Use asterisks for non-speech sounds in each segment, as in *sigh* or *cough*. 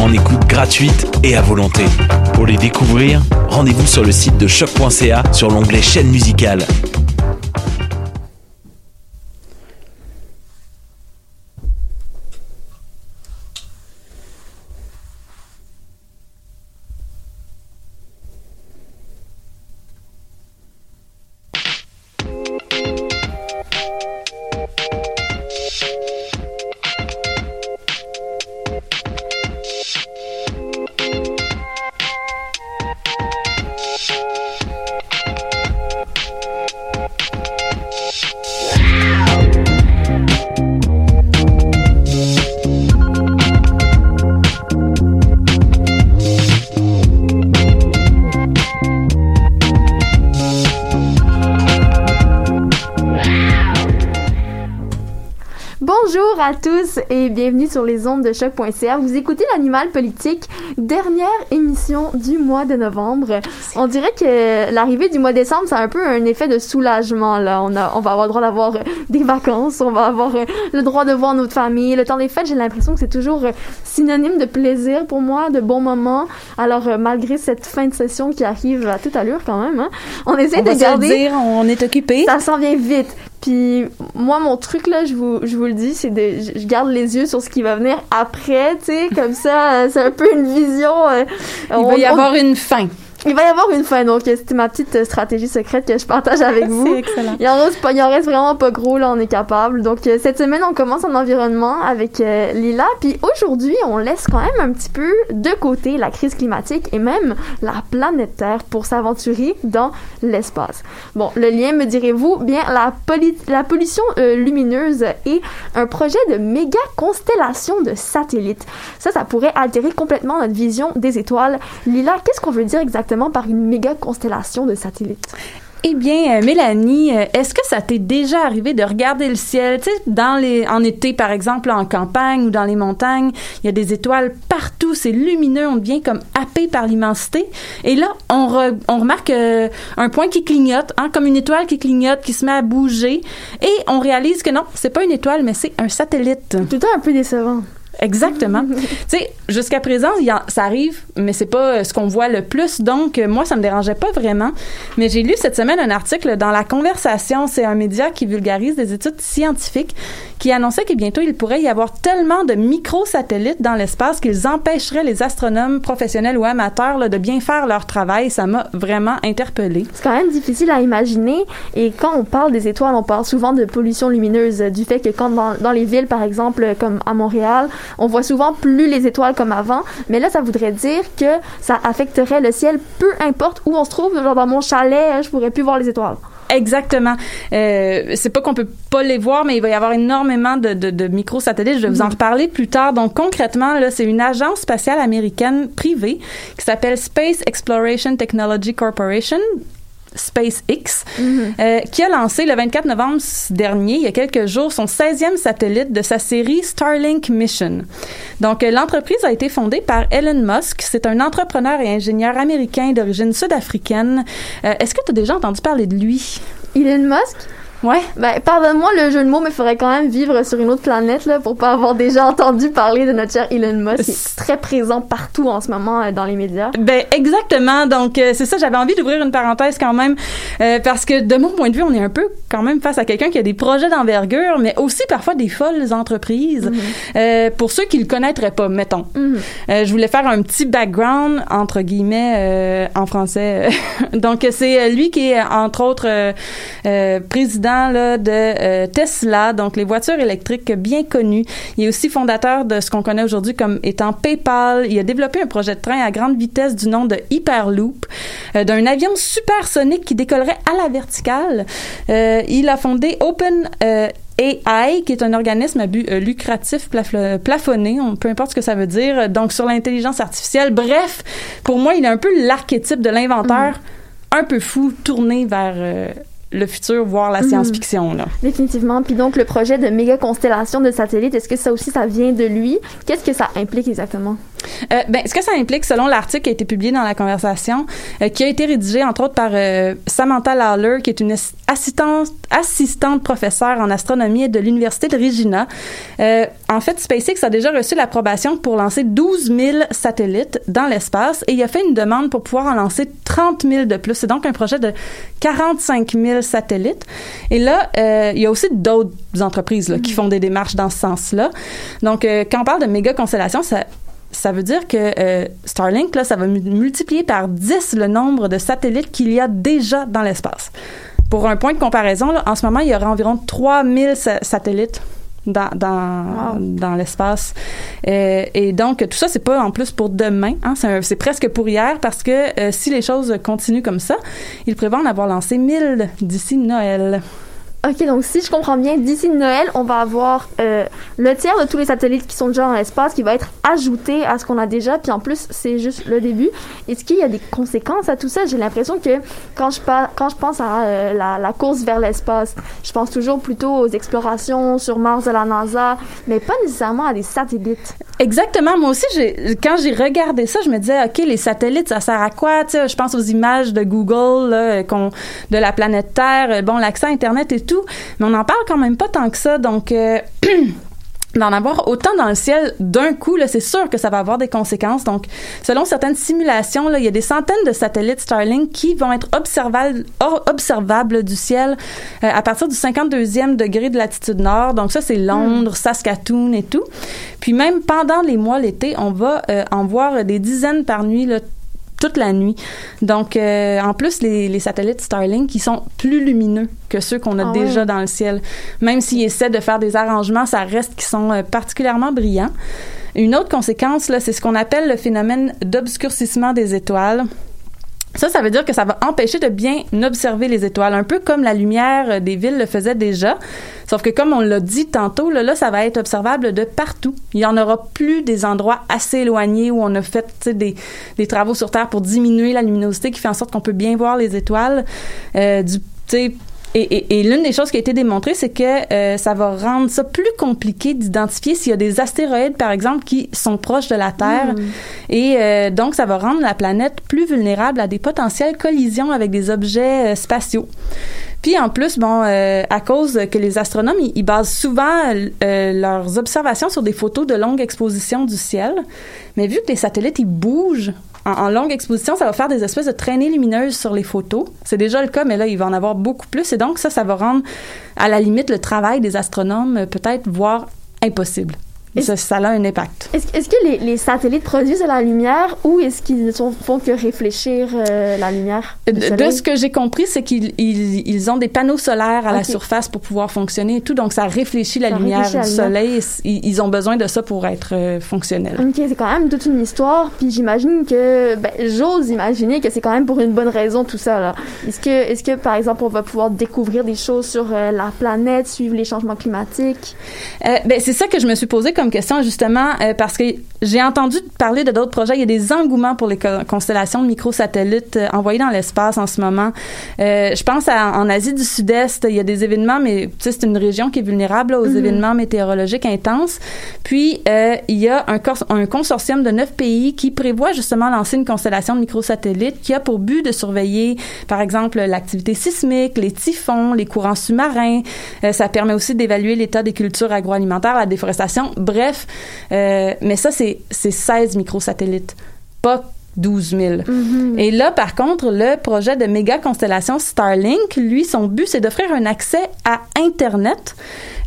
en écoute gratuite et à volonté. Pour les découvrir, rendez-vous sur le site de choc.ca sur l'onglet chaîne musicale. Sur les ondes de choc.ca. Vous écoutez l'animal politique, dernière émission du mois de novembre. On dirait que l'arrivée du mois de décembre, c'est un peu un effet de soulagement là. On a, on va avoir le droit d'avoir euh, des vacances, on va avoir euh, le droit de voir notre famille. Le temps des fêtes, j'ai l'impression que c'est toujours euh, synonyme de plaisir pour moi, de bons moments. Alors malgré cette fin de session qui arrive à toute allure quand même, hein, on essaie On de va se le garder. dire, on est occupé. Ça s'en vient vite. Puis moi, mon truc là, je vous, je vous le dis, c'est de, je garde les yeux sur ce qui va venir après, tu sais, comme ça, *laughs* c'est un peu une vision. euh, Il on- va y on- avoir une fin. Il va y avoir une fin, donc c'était ma petite euh, stratégie secrète que je partage avec *laughs* vous. C'est excellent. Il en, reste pas, il en reste vraiment pas gros, là, on est capable. Donc, euh, cette semaine, on commence en environnement avec euh, Lila. Puis aujourd'hui, on laisse quand même un petit peu de côté la crise climatique et même la planète Terre pour s'aventurer dans l'espace. Bon, le lien, me direz-vous, bien, la, pollution euh, lumineuse et un projet de méga constellation de satellites. Ça, ça pourrait altérer complètement notre vision des étoiles. Lila, qu'est-ce qu'on veut dire exactement? Par une méga constellation de satellites? Eh bien, euh, Mélanie, euh, est-ce que ça t'est déjà arrivé de regarder le ciel, tu sais, dans les, en été, par exemple, en campagne ou dans les montagnes, il y a des étoiles partout, c'est lumineux, on devient comme happé par l'immensité. Et là, on, re- on remarque euh, un point qui clignote, hein, comme une étoile qui clignote, qui se met à bouger, et on réalise que non, c'est pas une étoile, mais c'est un satellite. Tout le temps un peu décevant. Exactement. *laughs* tu sais, jusqu'à présent, il y a- ça arrive, mais c'est pas euh, ce qu'on voit le plus. Donc, euh, moi, ça me dérangeait pas vraiment. Mais j'ai lu cette semaine un article dans La Conversation. C'est un média qui vulgarise des études scientifiques qui annonçait que bientôt, il pourrait y avoir tellement de microsatellites dans l'espace qu'ils empêcheraient les astronomes professionnels ou amateurs là, de bien faire leur travail. Ça m'a vraiment interpellée. C'est quand même difficile à imaginer. Et quand on parle des étoiles, on parle souvent de pollution lumineuse, euh, du fait que quand dans, dans les villes, par exemple, comme à Montréal, on voit souvent plus les étoiles comme avant. Mais là, ça voudrait dire que ça affecterait le ciel, peu importe où on se trouve. Genre dans mon chalet, hein, je pourrais plus voir les étoiles. Exactement. Euh, c'est pas qu'on peut pas les voir, mais il va y avoir énormément de, de, de microsatellites. Je vais vous en reparler plus tard. Donc concrètement, là, c'est une agence spatiale américaine privée qui s'appelle Space Exploration Technology Corporation. SpaceX, euh, qui a lancé le 24 novembre dernier, il y a quelques jours, son 16e satellite de sa série Starlink Mission. Donc, euh, l'entreprise a été fondée par Elon Musk. C'est un entrepreneur et ingénieur américain d'origine sud-africaine. Euh, Est-ce que tu as déjà entendu parler de lui? Elon Musk, Ouais. ben, pardonne-moi le jeu de mots, mais il faudrait quand même vivre sur une autre planète, là, pour pas avoir déjà entendu parler de notre cher Elon Musk, qui est très présent partout en ce moment euh, dans les médias. Ben exactement. Donc euh, c'est ça. J'avais envie d'ouvrir une parenthèse quand même euh, parce que de mon point de vue, on est un peu quand même face à quelqu'un qui a des projets d'envergure, mais aussi parfois des folles entreprises. Euh, pour ceux qui le connaîtraient pas, mettons. Mhm. Je voulais faire un petit background entre guillemets en français. *laughs* Donc c'est lui qui est entre autres euh, président là, de euh, Tesla, donc les voitures électriques bien connues. Il est aussi fondateur de ce qu'on connaît aujourd'hui comme étant PayPal. Il a développé un projet de train à grande vitesse du nom de Hyperloop, euh, d'un avion supersonique qui décollerait à la verticale. Euh, il a fondé Open AI, qui est un organisme à but euh, lucratif plaf- plafonné, on, peu importe ce que ça veut dire, donc sur l'intelligence artificielle. Bref, pour moi, il est un peu l'archétype de l'inventeur, un peu fou, tourné vers euh, le futur, voire la science-fiction. Là. Définitivement. Puis donc, le projet de méga constellation de satellites, est-ce que ça aussi, ça vient de lui? Qu'est-ce que ça implique exactement? Euh, ben, ce que ça implique, selon l'article qui a été publié dans la conversation, euh, qui a été rédigé entre autres par euh, Samantha Lawler, qui est une assistante, assistante professeure en astronomie de l'Université de Regina. Euh, en fait, SpaceX a déjà reçu l'approbation pour lancer 12 000 satellites dans l'espace et il a fait une demande pour pouvoir en lancer 30 000 de plus. C'est donc un projet de 45 000 satellites. Et là, euh, il y a aussi d'autres entreprises là, qui font des démarches dans ce sens-là. Donc, euh, quand on parle de méga constellation, ça ça veut dire que euh, Starlink, là, ça va mu- multiplier par 10 le nombre de satellites qu'il y a déjà dans l'espace. Pour un point de comparaison, là, en ce moment, il y aurait environ 3000 sa- satellites dans, dans, Wow. dans l'espace. Euh, et donc, tout ça, c'est pas en plus pour demain. Hein, c'est, presque pour hier parce que euh, si les choses continuent comme ça, il prévoit en avoir lancé 1000 d'ici Noël. Ok, donc si je comprends bien, d'ici Noël, on va avoir euh, le tiers de tous les satellites qui sont déjà dans l'espace qui va être ajouté à ce qu'on a déjà. Puis en plus, c'est juste le début. Est-ce qu'il y a des conséquences à tout ça? J'ai l'impression que quand je, quand je pense à euh, la, course vers l'espace, je pense toujours plutôt aux explorations sur Mars de la NASA, mais pas nécessairement à des satellites. Exactement. Moi aussi, quand j'ai regardé ça, je me disais, OK, les satellites, ça sert à quoi? Tu sais, je pense aux images de Google, de la planète Terre, bon, l'accès à Internet et tout. Mais on n'en parle quand même pas tant que ça. Donc, euh, *clears throat* d'en avoir autant dans le ciel d'un coup, c'est sûr que ça va avoir des conséquences. Donc, selon certaines simulations, il y a des centaines de satellites Starlink qui vont être observables, du ciel euh, à partir du 52e degré de latitude nord. Donc, ça, c'est Londres, Saskatoon et tout. Puis même pendant les mois l'été, on va euh, en voir des dizaines par nuit, toute la nuit. Donc, euh, en plus, les, les satellites Starlink, qui sont plus lumineux que ceux qu'on a Ah déjà dans le ciel. Même s'ils essaient de faire des arrangements, ça reste qu'ils sont euh, particulièrement brillants. Une autre conséquence, là, c'est ce qu'on appelle le phénomène d'obscurcissement des étoiles. Ça, ça veut dire que ça va empêcher de bien observer les étoiles, un peu comme la lumière euh, des villes le faisait déjà. Sauf que comme on l'a dit tantôt, là, ça va être observable de partout. Il y en aura plus des endroits assez éloignés où on a fait des, travaux sur Terre pour diminuer la luminosité qui fait en sorte qu'on peut bien voir les étoiles. Euh, du, et, et, et l'une des choses qui a été démontrée, c'est que euh, ça va rendre ça plus compliqué d'identifier s'il y a des astéroïdes, par exemple, qui sont proches de la Terre. Et euh, donc, ça va rendre la planète plus vulnérable à des potentielles collisions avec des objets euh, spatiaux. Puis en plus, bon, euh, à cause que les astronomes, ils, basent souvent euh, leurs observations sur des photos de longue exposition du ciel. Mais vu que les satellites, ils bougent en, en longue exposition, ça va faire des espèces de traînées lumineuses sur les photos. C'est déjà le cas, mais là, il va en avoir beaucoup plus. Et donc, ça, ça va rendre, à la limite, le travail des astronomes euh, peut-être, voire impossible. Et- Ça, ça a un impact. Est-ce que les, les satellites produisent de la lumière ou est-ce qu'ils ne font que réfléchir euh, la lumière De, ce que j'ai compris, c'est qu'ils ils, ils ont des panneaux solaires à la surface pour pouvoir fonctionner et tout, donc ça réfléchit la Ça lumière réfléchit du soleil. Ils, ils ont besoin de ça pour être euh, fonctionnels. Ok, c'est quand même toute une histoire, puis j'imagine que, ben, j'ose imaginer que c'est quand même pour une bonne raison tout ça. Est-ce que, est-ce que, par exemple, on va pouvoir découvrir des choses sur euh, la planète, suivre les changements climatiques? Ben, c'est ça que je me suis posé comme question justement euh, parce que j'ai entendu parler de d'autres projets. Il y a des engouements pour les co- constellations de microsatellites euh, envoyés dans l'espace en ce moment. Euh, je pense à, en Asie du Sud-Est, il y a des événements, mais tu sais, c'est une région qui est vulnérable là, aux Mhm. événements météorologiques intenses. Puis euh, il y a un, consortium de neuf pays qui prévoit justement lancer une constellation de microsatellites qui a pour but de surveiller, par exemple, l'activité sismique, les typhons, les courants sous-marins. Ça permet aussi d'évaluer l'état des cultures agroalimentaires, la déforestation. Bref, euh, mais ça, c'est c'est 16 microsatellites, pas 12 000. Et là, par contre, le projet de méga constellation Starlink, lui, son but, c'est d'offrir un accès à Internet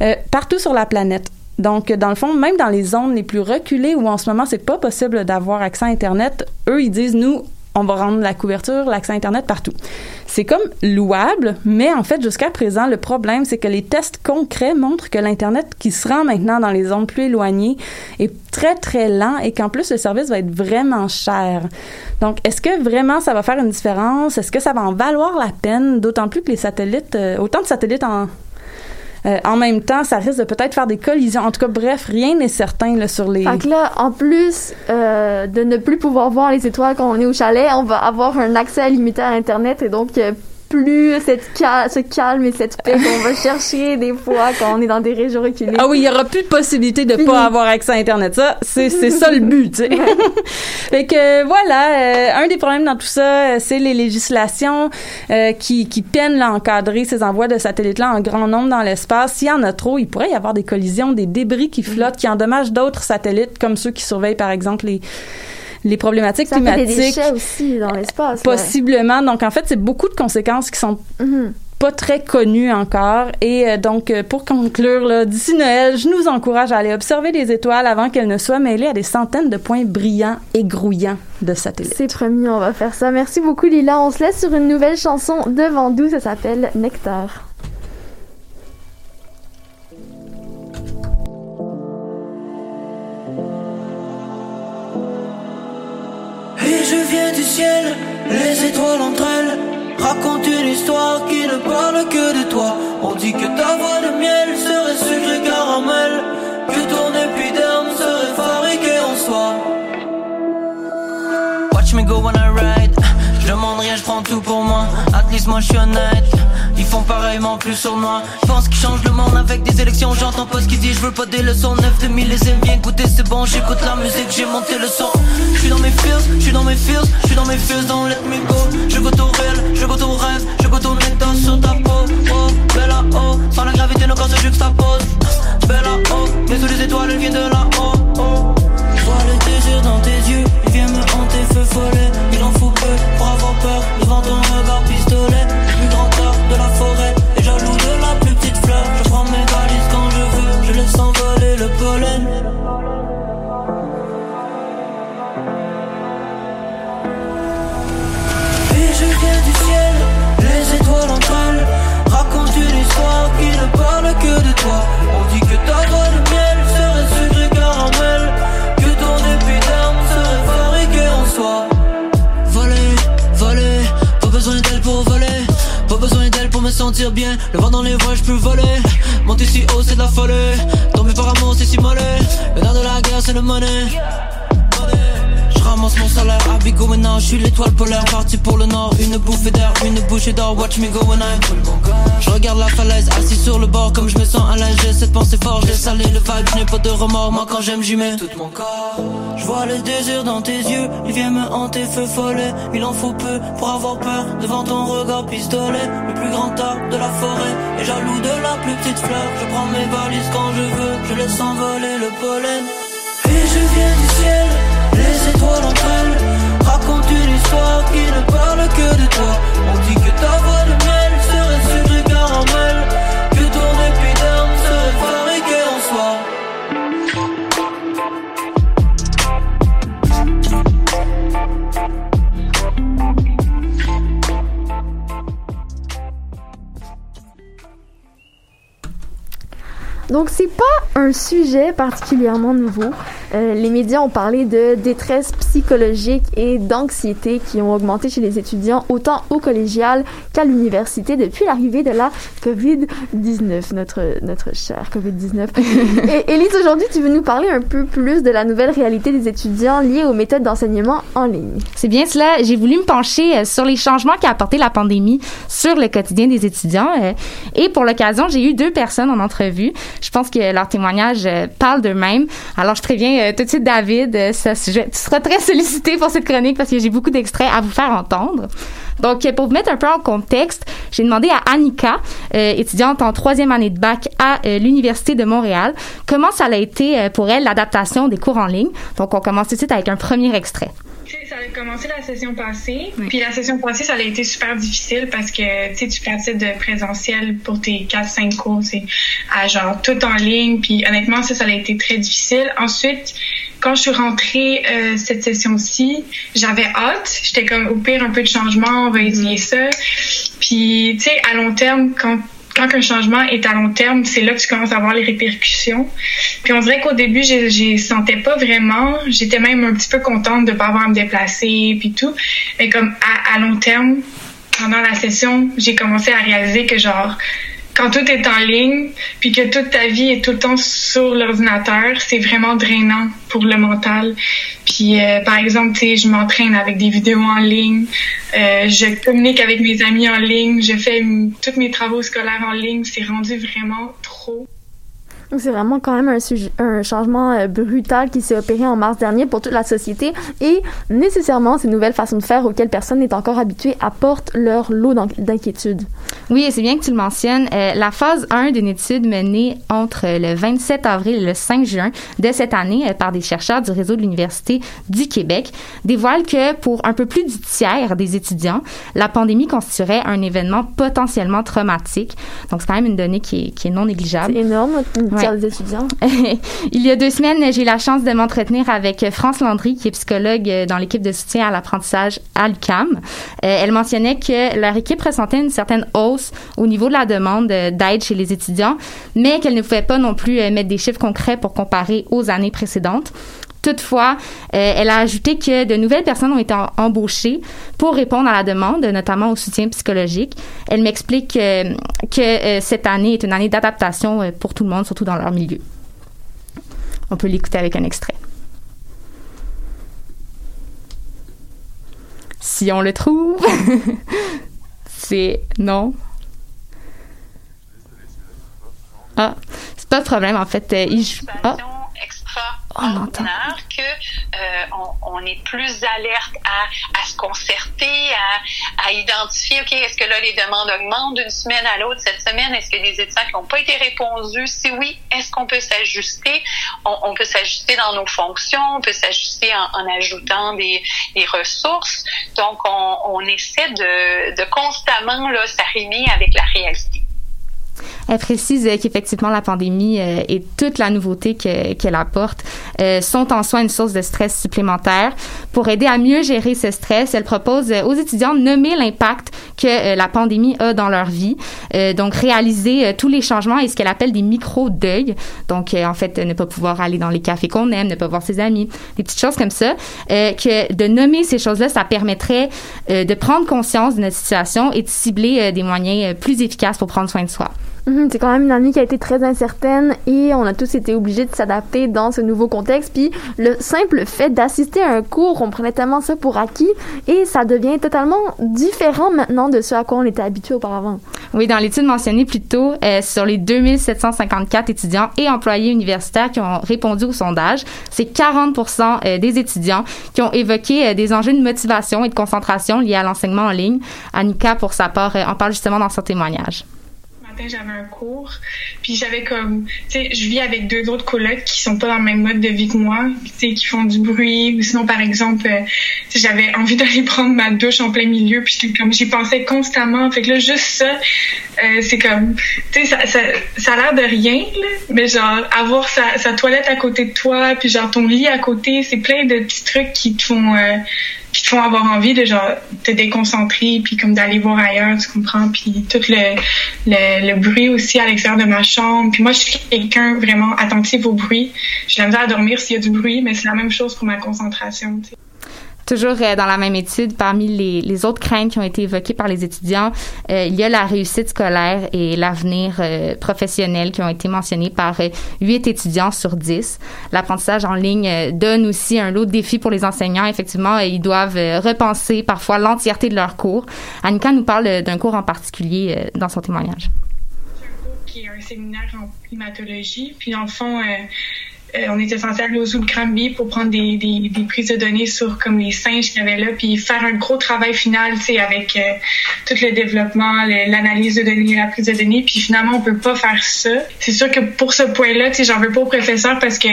euh, partout sur la planète. Donc, dans le fond, même dans les zones les plus reculées où en ce moment c'est pas possible d'avoir accès à Internet, eux ils disent nous on va rendre la couverture, l'accès à Internet partout. C'est comme louable, mais en fait, jusqu'à présent, le problème, c'est que les tests concrets montrent que l'Internet qui se rend maintenant dans les zones plus éloignées est très, très lent et qu'en plus, le service va être vraiment cher. Donc, est-ce que vraiment ça va faire une différence? Est-ce que ça va en valoir la peine? D'autant plus que les satellites, euh, autant de satellites en, euh, en même temps, ça risque de peut-être faire des collisions. En tout cas, bref, rien n'est certain sur les... Fait que là, en plus euh, de ne plus pouvoir voir les étoiles quand on est au chalet, on va avoir un accès limité à Internet et donc euh, plus cette cal ce calme et cette paix qu'on va chercher des fois quand on est dans des régions reculées. Ah oui, il y aura plus de possibilité de pas avoir accès à Internet. Ça, c'est ça le but, tu sais. *laughs* fait que voilà, euh, un des problèmes dans tout ça, c'est les législations euh, qui qui peinent à encadrer ces envois de satellites-là en grand nombre dans l'espace. S'il y en a trop, il pourrait y avoir des collisions, des débris qui flottent, qui endommagent d'autres satellites, comme ceux qui surveillent par exemple les les problématiques ça climatiques. Fait des déchets aussi dans l'espace. Possiblement. Donc, en fait, c'est beaucoup de conséquences qui sont Mhm. pas très connues encore. Et euh, donc, euh, pour conclure, d'ici Noël, je nous encourage à aller observer les étoiles avant qu'elles ne soient mêlées à des centaines de points brillants et grouillants de satellites. C'est promis, on va faire ça. Merci beaucoup, Lila. On se laisse sur une nouvelle chanson de Vendoux. Ça s'appelle Nectar. Du ciel, les étoiles entre elles racontent une histoire qui ne parle que de toi. On dit que ta voix de miel serait sucrée caramel, que ton épiderme serait fabriqué en soi. Watch me go when I ride. Je demande rien, je prends tout pour moi. At least moi je suis honnête. Font pareillement plus sournois. Je pense qu'ils changent le monde avec des élections. J'entends pas ce qu'ils disent, je veux pas des leçons. 9 2000 les aime bien écouter, c'est bon. J'écoute la musique, j'ai monté le son. Je suis dans mes feels, je suis dans mes feels, je suis dans mes feels, don't let me go. Je goûte au je goûte au rêve, je goûte au nectar sur ta peau. Oh, bella oh, sans la gravité, nos corps se juxtaposent. Bella oh, mais sous les étoiles, elle vient de là-haut. Oh. Je vois le désir dans tes Le vent dans les voies, je peux voler. Monter si haut, c'est de la folie. Tomber par amour, c'est si mollet. Le nerf de la guerre, c'est le money. Je ramasse mon salaire à Bigo maintenant, je suis l'étoile polaire parti pour le nord, une bouffée d'air, une bouchée d'or, watch me go when I Je regarde la falaise, assis sur le bord, comme je me sens à l'aise, j'ai cette pensée forte, laisse aller le vibe, je n'ai pas de remords, moi quand j'aime j'y mets tout mon corps. Je vois le désir dans tes yeux, il vient me hanter, feu follet, il en faut peu pour avoir peur, devant ton regard pistolet, le plus grand arbre de la forêt, et jaloux de la plus petite fleur, je prends mes valises quand je veux, je laisse envoler le pollen. Et je viens du ciel, les étoiles entre elles racontent une histoire qui ne parle que de toi. On dit que ta voix Donc, c'est pas un sujet particulièrement nouveau. Euh, les médias ont parlé de détresse psychologique et d'anxiété qui ont augmenté chez les étudiants autant au collégial qu'à l'université depuis l'arrivée de la COVID-19, notre, notre chère COVID-19. *laughs* et Élise, aujourd'hui, tu veux nous parler un peu plus de la nouvelle réalité des étudiants liée aux méthodes d'enseignement en ligne. C'est bien cela. J'ai voulu me pencher euh, sur les changements qu'a apporté la pandémie sur le quotidien des étudiants. euh, et pour l'occasion, j'ai eu deux personnes en entrevue. Je pense que leurs témoignages euh, parlent d'eux-mêmes. Alors, je préviens euh, tout de suite David, euh, je- tu seras très sollicité pour cette chronique parce que j'ai beaucoup d'extraits à vous faire entendre. Donc, euh, pour vous mettre un peu en contexte, j'ai demandé à Annika, étudiante en troisième année de bac à l'Université de Montréal, comment ça a été pour elle l'adaptation des cours en ligne. Donc, on commence tout de suite avec un premier extrait. Tu sais, ça a commencé la session passée. Puis la session passée, ça a été super difficile parce que tu sais, tu passais de présentiel pour tes 4-5 cours tu sais, à genre tout en ligne. Puis honnêtement, ça, ça a été très difficile. Ensuite, quand je suis rentrée euh, cette session-ci, j'avais hâte. J'étais comme au pire un peu de changement, on va essayer ça. Puis tu sais, à long terme, quand quand un changement est à long terme, c'est là que tu commences à voir les répercussions. Puis on dirait qu'au début, je je sentais pas vraiment. J'étais même un petit peu contente de pas avoir à me déplacer puis tout. Mais comme à long terme, pendant la session, j'ai commencé à réaliser que genre quand tout est en ligne, puis que toute ta vie est tout le temps sur l'ordinateur, c'est vraiment drainant pour le mental. Puis euh, par exemple, tu je m'entraîne avec des vidéos en ligne. Euh, je communique avec mes amis en ligne. Je fais tous mes travaux scolaires en ligne. C'est rendu vraiment trop. Donc c'est vraiment quand même un, sujet, un changement euh, brutal qui s'est opéré en mars dernier pour toute la société et nécessairement ces nouvelles façons de faire auxquelles personne n'est encore habitué apportent leur lot d'in- d'inquiétude. Oui, et c'est bien que tu le mentionnes. Euh, la phase 1 d'une étude menée entre le 27 avril et le 5 juin de cette année euh, par des chercheurs du réseau de l'Université du Québec dévoile que pour un peu plus du tiers des étudiants, la pandémie constituerait un événement potentiellement traumatique. Donc, c'est quand même une donnée qui est, qui est non négligeable. C'est énorme, tiers Ouais. des étudiants. *laughs* Il y a deux semaines, j'ai eu la chance de m'entretenir avec France Landry, qui est psychologue euh, dans l'équipe de soutien à l'apprentissage à l'UQAM. Euh, elle mentionnait que leur équipe ressentait une certaine hausse au niveau de la demande euh, d'aide chez les étudiants, mais qu'elle ne pouvait pas non plus mettre des chiffres concrets pour comparer aux années précédentes. Toutefois, euh, elle a ajouté que de nouvelles personnes ont été embauchées pour répondre à la demande, notamment au soutien psychologique. Elle m'explique euh, que euh, cette année est une année d'adaptation pour tout le monde, surtout dans leur milieu. On peut l'écouter avec un extrait. Si on le trouve. *laughs* C'est non. Ah, c'est pas de problème en fait. Ah, Oh, on entend. que euh, on, on est plus alerte à, à se concerter, à, à identifier, OK, est-ce que là, les demandes augmentent d'une semaine à l'autre cette semaine? Est-ce que des étudiants qui n'ont pas été répondus? Si oui, est-ce qu'on peut s'ajuster? On, on peut s'ajuster dans nos fonctions, on peut s'ajuster en, en ajoutant des, des ressources. Donc, on, on essaie de, de constamment là, s'arrimer avec la réalité. Elle précise euh, qu'effectivement la pandémie euh, et toute la nouveauté que- qu'elle apporte euh, sont en soi une source de stress supplémentaire. Pour aider à mieux gérer ce stress, elle propose aux étudiants de nommer l'impact que la pandémie a dans leur vie, donc réaliser tous les changements et ce qu'elle appelle des micro-deuils. Donc en fait, ne pas pouvoir aller dans les cafés qu'on aime, ne pas voir ses amis, des petites choses comme ça. Que de nommer ces choses-là, ça permettrait de prendre conscience de notre situation et de cibler des moyens plus efficaces pour prendre soin de soi. Mhm, C'est quand même une année qui a été très incertaine et on a tous été obligés de s'adapter dans ce nouveau contexte. Puis le simple fait d'assister à un cours, on prenait tellement ça pour acquis et ça devient totalement différent maintenant de ce à quoi on était habitué auparavant. Oui, dans l'étude mentionnée plus tôt, euh, sur les 2754 étudiants et employés universitaires qui ont répondu au sondage, c'est 40% euh, des étudiants qui ont évoqué euh, des enjeux de motivation et de concentration liés à l'enseignement en ligne. Annika, pour sa part, euh, en parle justement dans son témoignage. J'avais un cours, puis j'avais comme, tu sais, je vis avec deux autres colocs qui sont pas dans le même mode de vie que moi, tu sais, qui font du bruit, ou sinon, par exemple, euh, j'avais *laughs* envie d'aller prendre ma douche en plein milieu, puis comme, j'y pensais constamment, fait que là, juste ça, euh, c'est comme, tu sais, ça, ça, ça a l'air de rien, mais genre, avoir sa, sa toilette à côté de toi, puis genre, ton lit à côté, c'est plein de petits trucs qui te font... euh, qui te font avoir envie de genre te déconcentrer puis comme d'aller voir ailleurs tu comprends? Puis tout le, le, bruit aussi à l'extérieur de ma chambre. Puis moi je suis quelqu'un vraiment attentif au bruit. J'ai la à dormir s'il y a du bruit mais c'est la même chose pour ma concentration. Toujours euh, dans la même étude, parmi les, autres craintes qui ont été évoquées par les étudiants, euh, il y a la réussite scolaire et l'avenir euh, professionnel qui ont été mentionnés par euh, 8 étudiants sur 10. L'apprentissage en ligne donne aussi un lot de défis pour les enseignants. Effectivement, ils doivent repenser parfois l'entièreté de leurs cours. Annika nous parle d'un cours en particulier dans son témoignage. qui est un séminaire en primatologie. Puis dans fond, on était censé aller au zoo de pour prendre des, des, prises de données sur comme les singes qu'il y avait là, puis faire un gros travail final, avec euh, tout le développement, l'analyse de données, la prise de données. Puis finalement, on peut pas faire ça. C'est sûr que pour ce point-là, tu sais, j'en veux pas aux professeurs parce que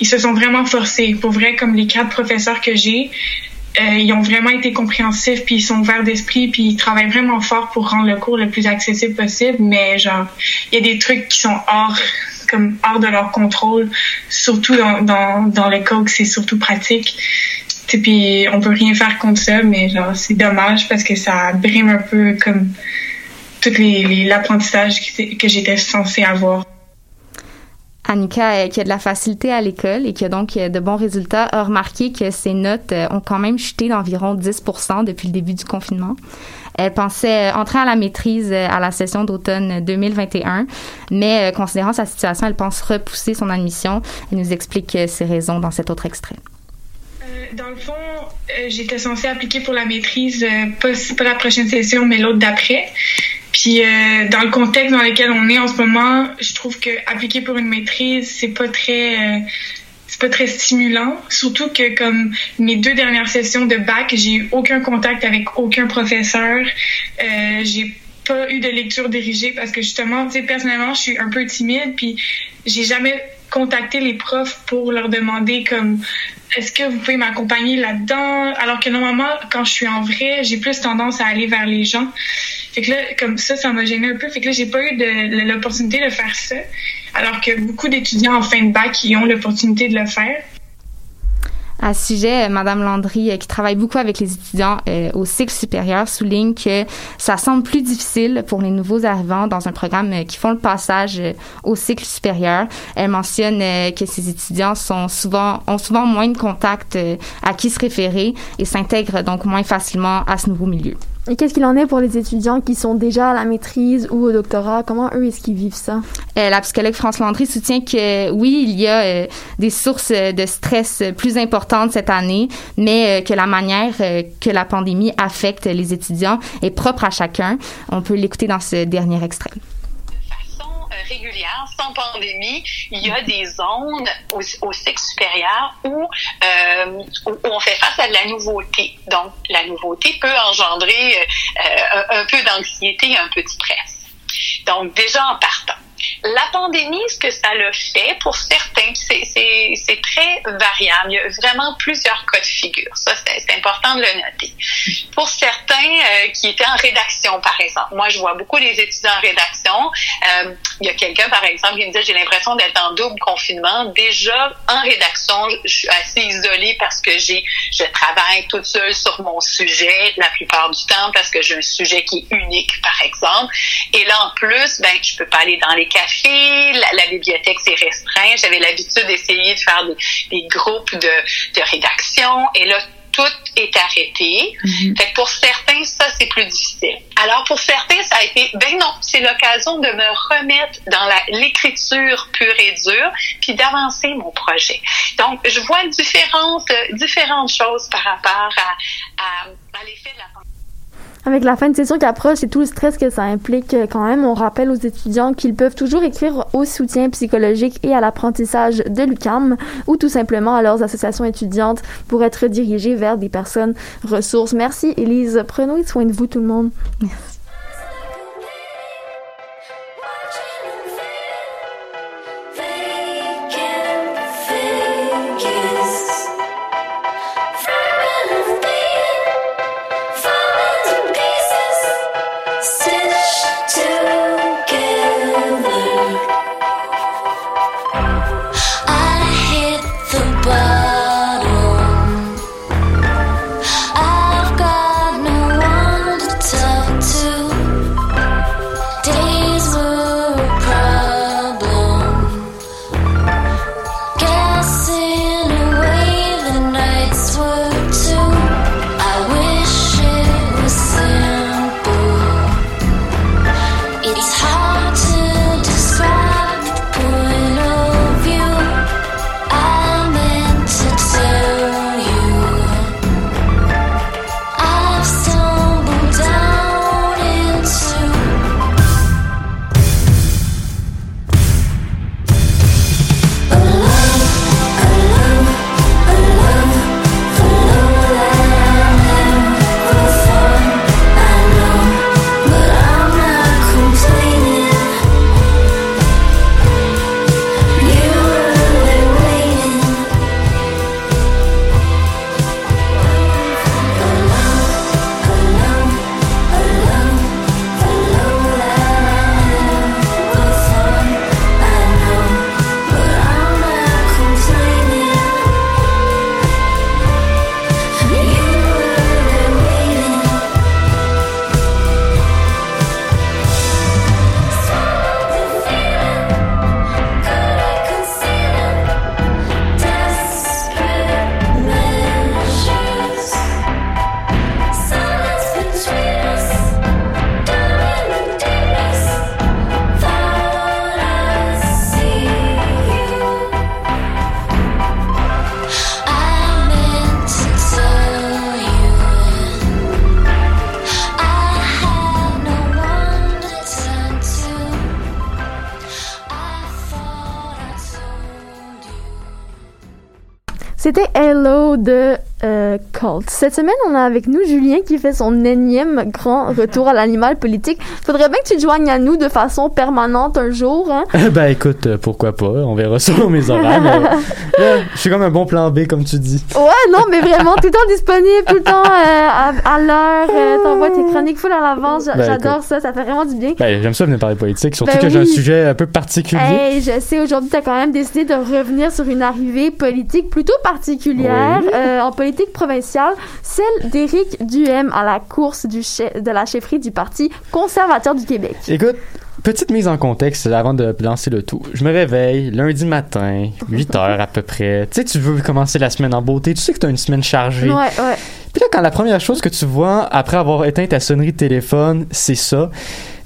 ils se sont vraiment forcés. Pour vrai, comme les quatre professeurs que j'ai, euh, ils ont vraiment été compréhensifs, puis ils sont ouverts d'esprit, puis ils travaillent vraiment fort pour rendre le cours le plus accessible possible. Mais genre, il y a des trucs qui sont hors comme hors de leur contrôle, surtout dans, dans, dans le cas où c'est surtout pratique. Puis on peut rien faire contre ça, mais genre c'est dommage parce que ça brime un peu comme tout l'apprentissage que, que j'étais censée avoir. Annika, euh, qui a de la facilité à l'école et qui a donc euh, de bons résultats, a remarqué que ses notes euh, ont quand même chuté d'environ 10% depuis le début du confinement. Elle pensait euh, entrer à la maîtrise euh, à la session d'automne 2021, mais euh, considérant sa situation, elle pense repousser son admission. Elle nous explique ses raisons dans cet autre extrait. Dans le fond, j'étais censée appliquer pour la maîtrise, pas, la prochaine session, mais l'autre d'après. Puis dans le contexte dans lequel on est en ce moment, je trouve que appliquer pour une maîtrise, c'est pas très c'est pas très stimulant, surtout que comme mes deux dernières sessions de bac, j'ai eu aucun contact avec aucun professeur. Euh, j'ai pas eu de lecture dirigée parce que justement, tu sais, personnellement, je suis un peu timide, puis j'ai jamais contacté les profs pour leur demander comme est-ce que vous pouvez m'accompagner là-dedans? Alors que normalement quand je suis en vrai j'ai plus tendance à aller vers les gens. Fait que là comme ça ça m'a gêné un peu. Fait que là j'ai pas eu l'opportunité de faire ça alors que beaucoup d'étudiants en fin de bac qui ont l'opportunité de le faire à ce sujet, euh, Madame Landry, euh, qui travaille beaucoup avec les étudiants euh, au cycle supérieur, souligne que ça semble plus difficile pour les nouveaux arrivants dans un programme qui font le passage au cycle supérieur. Elle mentionne que ces étudiants sont souvent ont souvent moins de contacts à qui se référer et s'intègrent donc moins facilement à ce nouveau milieu. Et qu'est-ce qu'il en est pour les étudiants qui sont déjà à la maîtrise ou au doctorat? Comment eux, est-ce qu'ils vivent ça? Euh, la psychologue France Landry soutient que oui, il y a euh, des sources de stress plus importantes cette année, mais euh, que la manière que la pandémie affecte les étudiants est propre à chacun. On peut l'écouter dans ce dernier extrait régulière, sans pandémie, il y a des zones au, au cycle supérieur où, euh, où, on fait face à de la nouveauté. Donc, la nouveauté peut engendrer euh, un, un peu d'anxiété, un peu de stress. Donc, déjà en partant. La pandémie, ce que ça l'a fait pour certains, c'est très variable. Il y a vraiment plusieurs cas de figure. Ça, c'est important de le noter. Pour certains euh, qui étaient en rédaction, par exemple, moi, je vois beaucoup les étudiants en rédaction. Euh, il y a quelqu'un, par exemple, qui me dit j'ai l'impression d'être en double confinement. Déjà, en rédaction, je suis assez isolée parce que j'ai, je travaille toute seule sur mon sujet la plupart du temps parce que j'ai un sujet qui est unique, par exemple. Et là, en plus, ben, je peux pas aller dans les café, la, la bibliothèque s'est restreinte. J'avais l'habitude d'essayer de faire des, des groupes de, de, rédaction et là, tout est arrêté. Mm-hmm. Fait que pour certains, ça, c'est plus difficile. Alors, pour certains, ça a été, ben non, c'est l'occasion de me remettre dans l'écriture pure et dure, puis d'avancer mon projet. Donc, je vois différentes, différentes choses par rapport à, à, à l'effet de la pandémie. Avec la fin de session qui approche et tout le stress que ça implique, euh, quand même, on rappelle aux étudiants qu'ils peuvent toujours écrire au soutien psychologique et à l'apprentissage de l'UCAM ou tout simplement à leurs associations étudiantes pour être dirigés vers des personnes ressources. Merci, Élise. Prenons soin de vous, tout le monde. Merci. C'était Hello de euh, Cult. Cette semaine, on a avec nous Julien qui fait son énième grand retour à l'animal politique. Faudrait bien que tu te joignes à nous de façon permanente un jour. Hein? *laughs* ben écoute, euh, pourquoi pas, on verra sur mes horaires. mais, euh, *laughs* je suis comme un bon plan B, comme tu dis. Ouais, non, mais vraiment, tout le temps disponible, tout le temps euh, à, à l'heure. Euh, T'envoies tes chroniques full à l'avance. Ben, J'adore ça, ça fait vraiment du bien. Ben, j'aime ça venir parler politique, surtout Ben que j'ai un oui. sujet un peu particulier. Hey, je sais, aujourd'hui, tu as quand même décidé de revenir sur une arrivée politique plutôt particulière Oui. en politique provinciale, celle d'Éric Duhem à la course du chef- de la chefferie du Parti conservateur du Québec. Écoute, petite mise en contexte avant de lancer le tout. Je me réveille lundi matin, 8 *laughs* heures à peu près. Tu sais, tu veux commencer la semaine en beauté, tu sais que tu as une semaine chargée. Ouais, ouais. Puis là, quand la première chose que tu vois après avoir éteint ta sonnerie de téléphone, c'est ça,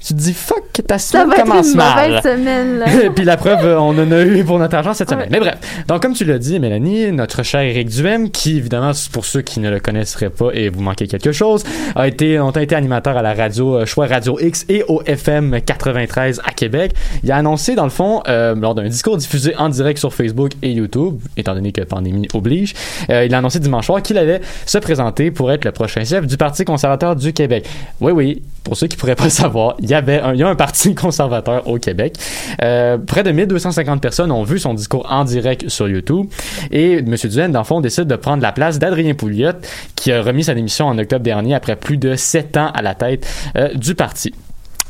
tu te dis fuck, ta Ça semaine commence mal. semaine. *laughs* Puis la preuve, euh, on en a eu pour notre argent cette Ouais. semaine. Mais bref, donc comme tu l'as dit, Mélanie, notre cher Eric Duhem, qui évidemment, pour ceux qui ne le connaisseraient pas et vous manquez quelque chose, a été, ont été animateur à la radio euh, Choix Radio X et au FM 93 à Québec. Il a annoncé, dans le fond, euh, lors d'un discours diffusé en direct sur Facebook et YouTube, étant donné que pandémie oblige, euh, il a annoncé dimanche soir qu'il allait se présenter pour être le prochain chef du Parti conservateur du Québec. Oui, oui, pour ceux qui pourraient pas le savoir, il il y a un parti *laughs* conservateur au Québec. Euh, près de 1250 personnes ont vu son discours en direct sur YouTube. Et M. Duhaime, dans le fond, décide de prendre la place d'Adrien Pouliot, qui a remis sa démission en octobre dernier après plus de sept ans à la tête euh, du parti.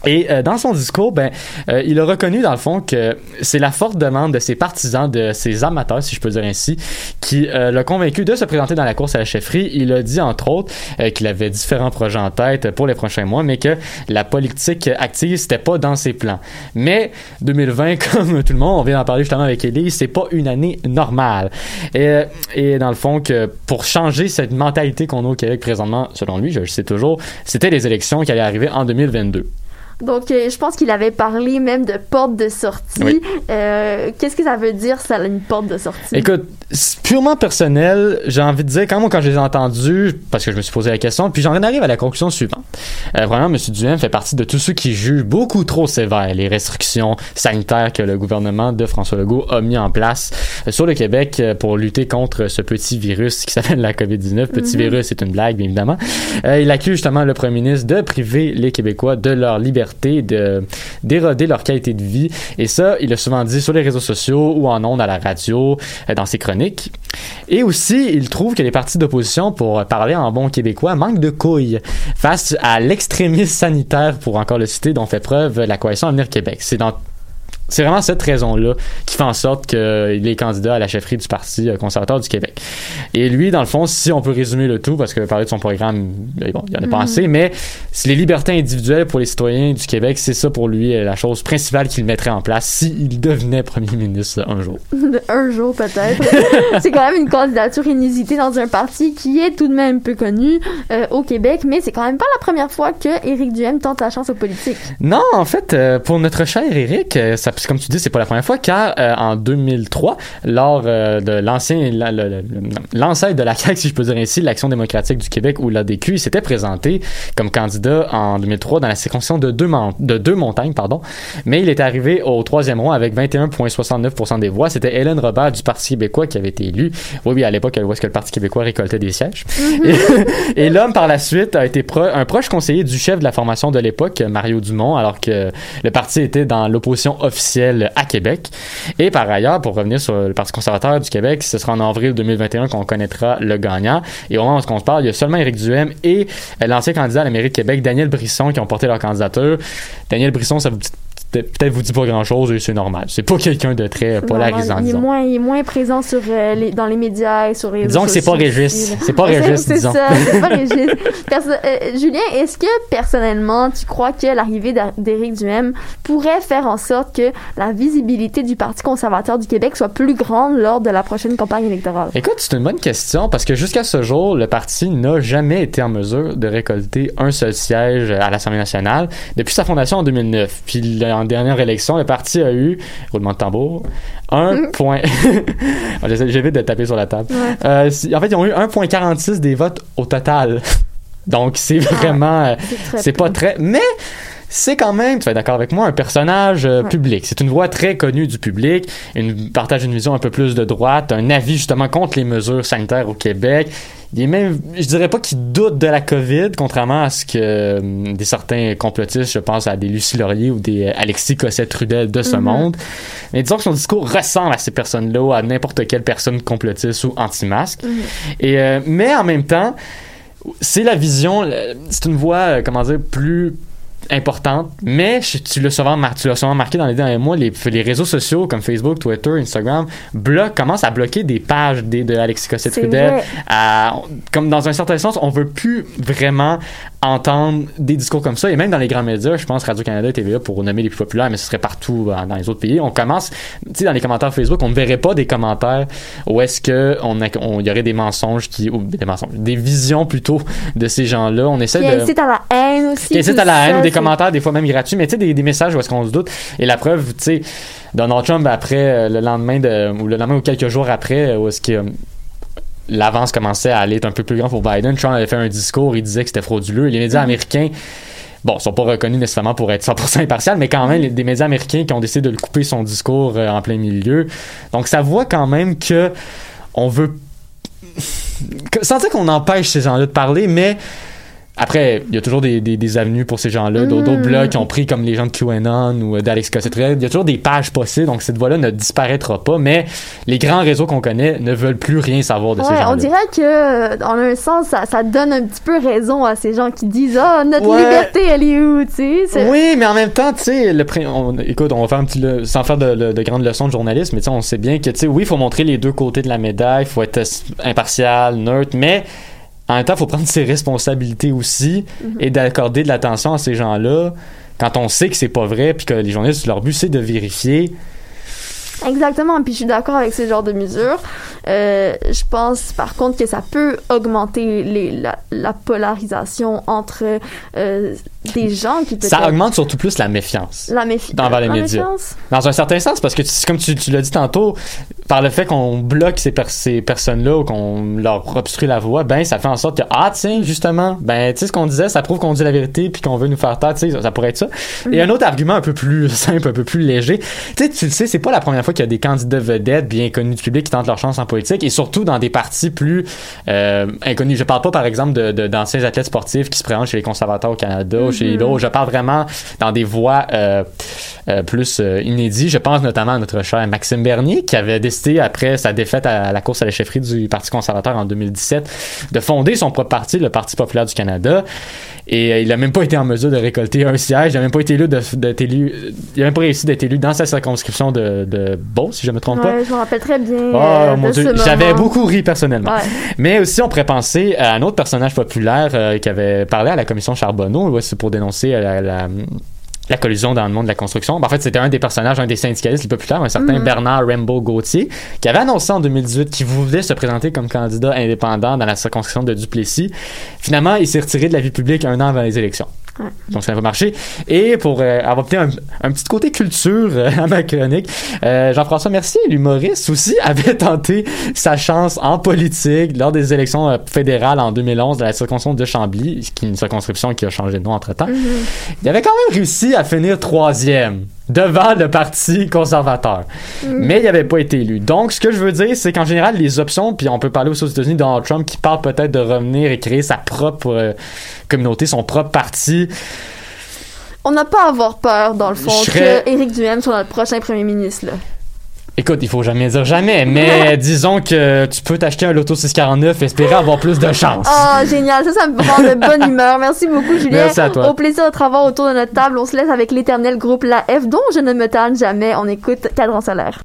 Et euh, dans son discours, ben, euh, il a reconnu dans le fond que c'est la forte demande de ses partisans, de ses amateurs, si je peux dire ainsi, qui euh, l'a convaincu de se présenter dans la course à la chefferie. Il a dit entre autres euh, qu'il avait différents projets en tête pour les prochains mois, mais que la politique active c'était pas dans ses plans. Mais 2020, *laughs* comme tout le monde, on vient d'en parler justement avec Ellie, c'est pas une année normale. Et, euh, et dans le fond que pour changer cette mentalité qu'on a au Québec présentement, selon lui, je le sais toujours, c'était les élections qui allaient arriver en 2022. Donc, euh, je pense qu'il avait parlé même de porte de sortie. Oui. Euh, Qu'est-ce que ça veut dire, ça, une porte de sortie? Écoute, purement personnel, j'ai envie de dire, quand moi, quand je les ai entendus, parce que je me suis posé la question, puis j'en arrive à la conclusion suivante. Euh, vraiment, M. Duhaime fait partie de tous ceux qui jugent beaucoup trop sévères les restrictions sanitaires que le gouvernement de François Legault a mis en place euh, sur le Québec euh, pour lutter contre ce petit virus qui *laughs* s'appelle la COVID-19. Petit Mhm. virus, c'est une blague, bien évidemment. Euh, il accuse justement le premier ministre de priver les Québécois de leur liberté, de d'éroder leur qualité de vie. Et ça, il a souvent dit sur les réseaux sociaux ou en ondes à la radio, euh, dans ses chroniques. Et aussi, il trouve que les partis d'opposition, pour parler en bon québécois, manquent de couilles face à l'extrémisme sanitaire, pour encore le citer, dont fait preuve la coalition Avenir Québec. C'est c'est vraiment cette raison-là qui fait en sorte qu'il est candidat à la chefferie du Parti euh, conservateur du Québec. Et lui, dans le fond, si on peut résumer le tout, parce que parler de son programme, bon, il y en a pas Mhm. assez, mais c'est les libertés individuelles pour les citoyens du Québec, c'est ça pour lui euh, la chose principale qu'il mettrait en place s'il devenait premier ministre un jour. *laughs* Un jour peut-être. *laughs* c'est quand même une candidature inusitée dans un parti qui est tout de même peu connu euh, au Québec, mais c'est quand même pas la première fois que Éric Duhem tente la chance aux politiques. Non, en fait, euh, pour notre cher Eric, euh, ça, comme tu dis, c'est pas la première fois, car euh, en 2003, lors euh, de l'ancien, l'ancêtre de la CAQ, si je peux dire ainsi, l'Action démocratique du Québec ou l'ADQ, il s'était présenté comme candidat en 2003 dans la circonscription de deux, de deux montagnes, pardon, mais il est arrivé au troisième rang avec 21,69% des voix. C'était Hélène Robert du Parti québécois qui avait été élue. Oui, oui, à l'époque, où est-ce que le Parti québécois récoltait des sièges. Et, *laughs* et l'homme, par la suite, a été pro- un proche conseiller du chef de la formation de l'époque, Mario Dumont, alors que le parti était dans l'opposition officielle à Québec. Et par ailleurs, pour revenir sur le Parti conservateur du Québec, ce sera en avril 2021 qu'on connaîtra le gagnant. Et au moment où on se parle, il y a seulement Éric Duhem et euh, l'ancien candidat à la mairie de Québec, Daniel Brisson, qui ont porté leur candidature. Daniel Brisson, ça vous dit- peut-être vous dit pas grand-chose et c'est normal. C'est pas quelqu'un de très polarisant, il, est disons. moins, il est moins présent sur, euh, les, dans les médias et sur les Disons que c'est pas Régis. C'est pas Régis, C'est ça, *laughs* c'est pas Régis. Perso- euh, Julien, est-ce que personnellement, tu crois que l'arrivée d'Éric Duhem pourrait faire en sorte que la visibilité du Parti conservateur du Québec soit plus grande lors de la prochaine campagne électorale? Écoute, c'est une bonne question parce que jusqu'à ce jour, le parti n'a jamais été en mesure de récolter un seul siège à l'Assemblée nationale depuis sa fondation en 2009. Puis en dernière élection, le parti a eu, roulement de tambour, un point. *laughs* J'essaie- J'évite de taper sur la table. Ouais. Euh, en fait, ils ont eu 1,46 des votes au total. *laughs* Donc, c'est vraiment. euh, C'est pas très. Mais. C'est quand même, tu vas être d'accord avec moi, un personnage euh, public. C'est une voix très connue du public, une partage une vision un peu plus de droite, un avis justement contre les mesures sanitaires au Québec. Il est même, je dirais pas qu'il doute de la COVID, contrairement à ce que euh, des certains complotistes, je pense à des Lucie Laurier ou des euh, Alexis Cossette-Trudel de ce Mhm. monde. Mais disons que son discours ressemble à ces personnes-là ou à n'importe quelle personne complotiste ou anti-masque. Mhm. Et, euh, mais en même temps, c'est la vision, c'est une voix, comment dire, plus importante, mais je- tu l'as souvent, mar- souvent marqué dans les derniers mois, les, les réseaux sociaux comme Facebook, Twitter, Instagram bloquent, commencent à bloquer des pages des, de Alexis Cossette-Trudel. comme dans un certain sens, on veut plus vraiment entendre des discours comme ça. Et même dans les grands médias, je pense Radio-Canada et TVA pour nommer les plus populaires, mais ce serait partout euh, dans les autres pays. On commence, tu sais, dans les commentaires Facebook, on ne verrait pas des commentaires où est-ce que on, a- on- il y aurait des mensonges qui, ou des mensonges, des visions plutôt de ces gens-là. On essaie Qui de à la haine aussi. qui à la haine des commentaires des fois même gratuits mais tu sais des, des messages où est-ce qu'on se doute. Et la preuve tu sais Donald Trump après euh, le lendemain de ou le lendemain ou quelques jours après euh, où est-ce que euh, l'avance commençait à aller être un peu plus grand pour Biden Trump avait fait un discours il disait que c'était frauduleux et les médias américains Bon, sont pas reconnus nécessairement pour être 100% impartial, mais quand même, les- des médias américains qui ont décidé de le couper son discours euh, en plein milieu. Donc, ça voit quand même que on veut dire qu'on empêche ces gens-là de parler, mais après, il y a toujours des, des, des avenues pour ces gens-là, d'autres Mm. blogs qui ont pris comme les gens de QAnon ou euh, d'Alex Cossette. Il y a toujours des pages possibles, donc cette voix-là ne disparaîtra pas, mais les grands réseaux qu'on connaît ne veulent plus rien savoir de ces Ouais, gens-là. on dirait que, euh, en un sens, ça, ça donne un petit peu raison à ces gens qui disent Ah, notre Ouais. liberté, elle est où, tu sais? Oui, mais en même temps, tu sais, écoute, on va faire un petit, le- sans faire de, de- de grandes leçons de journalisme, mais tu sais, on sait bien que, tu sais, oui, il faut montrer les deux côtés de la médaille, il faut être euh, impartial, neutre, mais en même temps, il faut prendre ses responsabilités aussi Mhm. et d'accorder de l'attention à ces gens-là quand on sait que c'est pas vrai, puis que les journalistes, leur but, c'est de vérifier. Exactement, puis je suis d'accord avec ce genre de mesures. Euh, je pense par contre que ça peut augmenter les, la, la polarisation entre euh, *laughs* des gens qui peut-être... Ça augmente surtout plus la méfiance. la méfiance. Envers les médias. Dans un certain sens, parce que tu- comme tu, tu l'as dit tantôt, par le fait qu'on bloque ces, per- ces personnes-là ou qu'on leur obstrue la voix, ben ça fait en sorte que ah tiens justement, ben tu sais ce qu'on disait, ça prouve qu'on dit la vérité puis qu'on veut nous faire taire, tu sais ça, ça pourrait être ça. Et un autre argument un peu plus *laughs* simple, un peu plus léger, tu sais tu le sais, c'est pas la première fois qu'il y a des candidats vedettes bien connus du public qui tentent leur chance en politique et surtout dans des partis plus euh, inconnus. Je parle pas par exemple de- de- d'anciens athlètes sportifs qui se présentent chez les conservateurs au Canada, ou chez libéraux. Je parle vraiment dans des voies euh, euh, plus euh, inédits. Je pense notamment à notre cher Maxime Bernier qui avait décidé après sa défaite à la course à la chefferie du Parti conservateur en 2017 de fonder son propre parti, le Parti populaire du Canada. Et il a même pas été en mesure de récolter un siège. Il a même pas été élu de- d'être élu. Il a même pas réussi d'être élu dans sa circonscription de, de Beauce, si je me trompe pas. Je me rappelle très bien. Oh mon dieu, j'avais beaucoup ri personnellement. Ouais. Mais aussi, on pourrait penser à un autre personnage populaire euh, qui avait parlé à la commission Charbonneau, ouais, c'est pour dénoncer la, la, la collusion dans le monde de la construction. Ben, en fait, c'était un des personnages, un des syndicalistes les populaires, un certain Mhm. Bernard Rambo Gauthier, qui avait annoncé en 2018 qu'il voulait se présenter comme candidat indépendant dans la circonscription de Duplessis. Finalement, il s'est retiré de la vie publique un an avant les élections. Ouais. Donc ça n'a pas marché. Et pour euh, avoir obtenu un, un petit côté culture euh, *laughs* à ma chronique, euh, Jean-François Mercier, l'humoriste aussi, *laughs* avait tenté sa chance en politique lors des élections euh, fédérales en 2011 de la circonscription de Chambly, qui est une circonscription qui a changé de nom entre-temps. Mhm. Il avait quand même réussi à finir troisième devant le Parti conservateur. Mais il n'avait pas été élu. Donc, ce que je veux dire, c'est qu'en général, les options, puis on peut parler aussi aux États-Unis, Donald Trump qui parle peut-être de revenir et créer sa propre euh, communauté, son propre parti. On n'a pas à avoir peur, dans le fond, serais- que Éric Duhem soit notre prochain premier ministre. Là. Écoute, il faut jamais dire jamais, mais *laughs* disons que tu peux t'acheter un Loto 649 et espérer avoir plus de chance. Ah, génial. Ça, ça me rend de bonne humeur. Merci beaucoup, Julien. Merci à toi. Au plaisir de travailler autour de notre table. On se laisse avec l'éternel groupe La F, dont je ne me tanne jamais. On écoute Cadran solaire.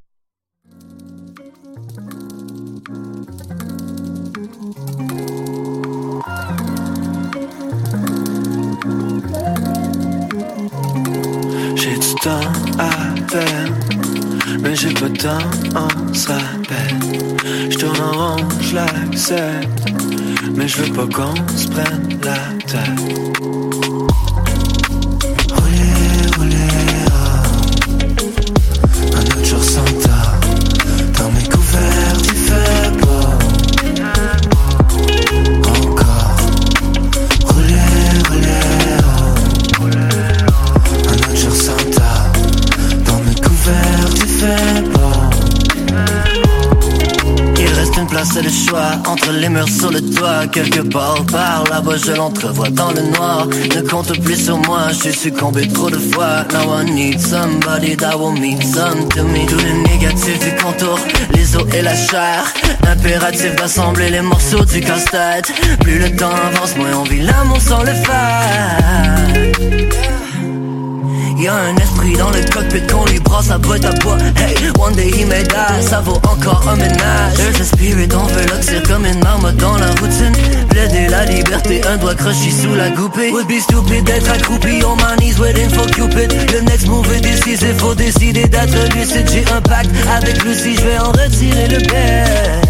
J'ai du temps à peine, mais j'ai pas de temps, on s'appelle. Je tourne en rond, je l'accepte, mais je veux pas qu'on se prenne la tête. Toi, entre les murs sur le toit, quelque part par là-bas je l'entrevois dans le noir. Ne compte plus sur moi, suis succombé trop de fois. Now I need somebody that will mean some to me. Tout le négatif du contour, les os et la chair. Impératif d'assembler les morceaux du casse-tête. Plus le temps avance, moins on vit l'amour sans le faire. Y'a un esprit dans le cockpit qu'on lui brasse la boîte à bois Hey, one day he may die, ça vaut encore un ménage. There's a spirit, on veut comme une marmotte dans la routine. Plaider la liberté, un doigt croché sous la goupille. Would be stupid d'être accroupi on my knees waiting for Cupid. Le next move est décisif, faut décider d'être lucide. J'ai un pacte avec Lucie, je vais en retirer le best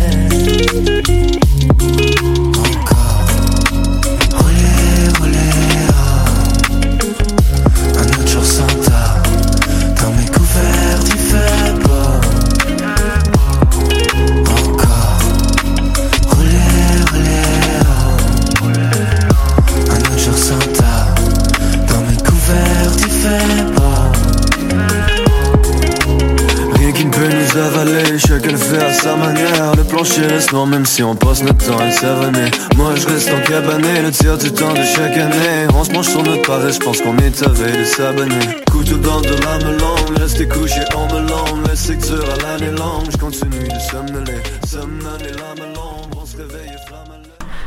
si on passe notre temps à le Moi je reste en cabané, le tiers du temps de chaque année. On se mange sur notre paresse, je pense qu'on est veille de s'abonner. Couteau dans de la melon, rester couché en melon La secture à l'année longue, je continue de somnoler Somnoler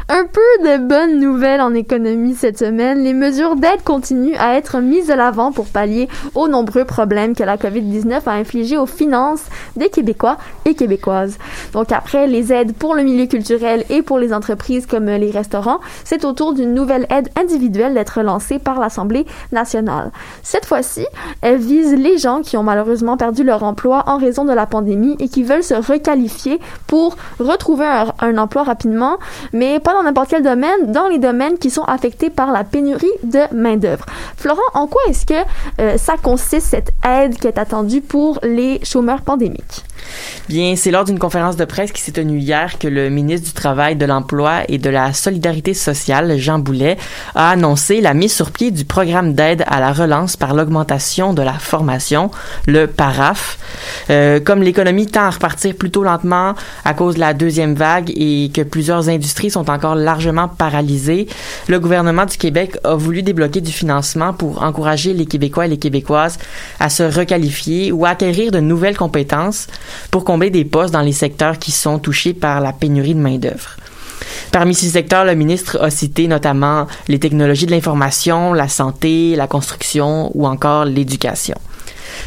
Un peu de bonnes nouvelles en économie cette semaine. Les mesures d'aide continuent à être mises de l'avant pour pallier aux nombreux problèmes que la COVID-19 a infligés aux finances des Québécois et Québécoises. Donc après les aides pour le milieu culturel et pour les entreprises comme les restaurants, c'est au tour d'une nouvelle aide individuelle d'être lancée par l'Assemblée nationale. Cette fois-ci, elle vise les gens qui ont malheureusement perdu leur emploi en raison de la pandémie et qui veulent se requalifier pour retrouver un, un emploi rapidement, mais pas dans n'importe quel domaine, dans les domaines qui sont affectés par la pénurie de main-d'œuvre. Florent, en quoi est-ce que euh, ça consiste, cette aide qui est attendue pour les chômeurs pandémiques? Bien, c'est lors d'une conférence de presse qui s'est tenue hier que le ministre du Travail, de l'Emploi et de la Solidarité sociale, Jean Boulet, a annoncé la mise sur pied du programme d'aide à la relance par l'augmentation de la formation, le PARAF. Euh, comme l'économie tend à repartir plutôt lentement à cause de la deuxième vague et que plusieurs industries sont encore largement paralysées, le gouvernement du Québec a voulu débloquer du financement pour encourager les Québécois et les Québécoises à se requalifier ou à acquérir de nouvelles compétences pour combler des postes dans les secteurs qui sont touchés par la pénurie de main-d'œuvre. Parmi ces secteurs, le ministre a cité notamment les technologies de l'information, la santé, la construction ou encore l'éducation.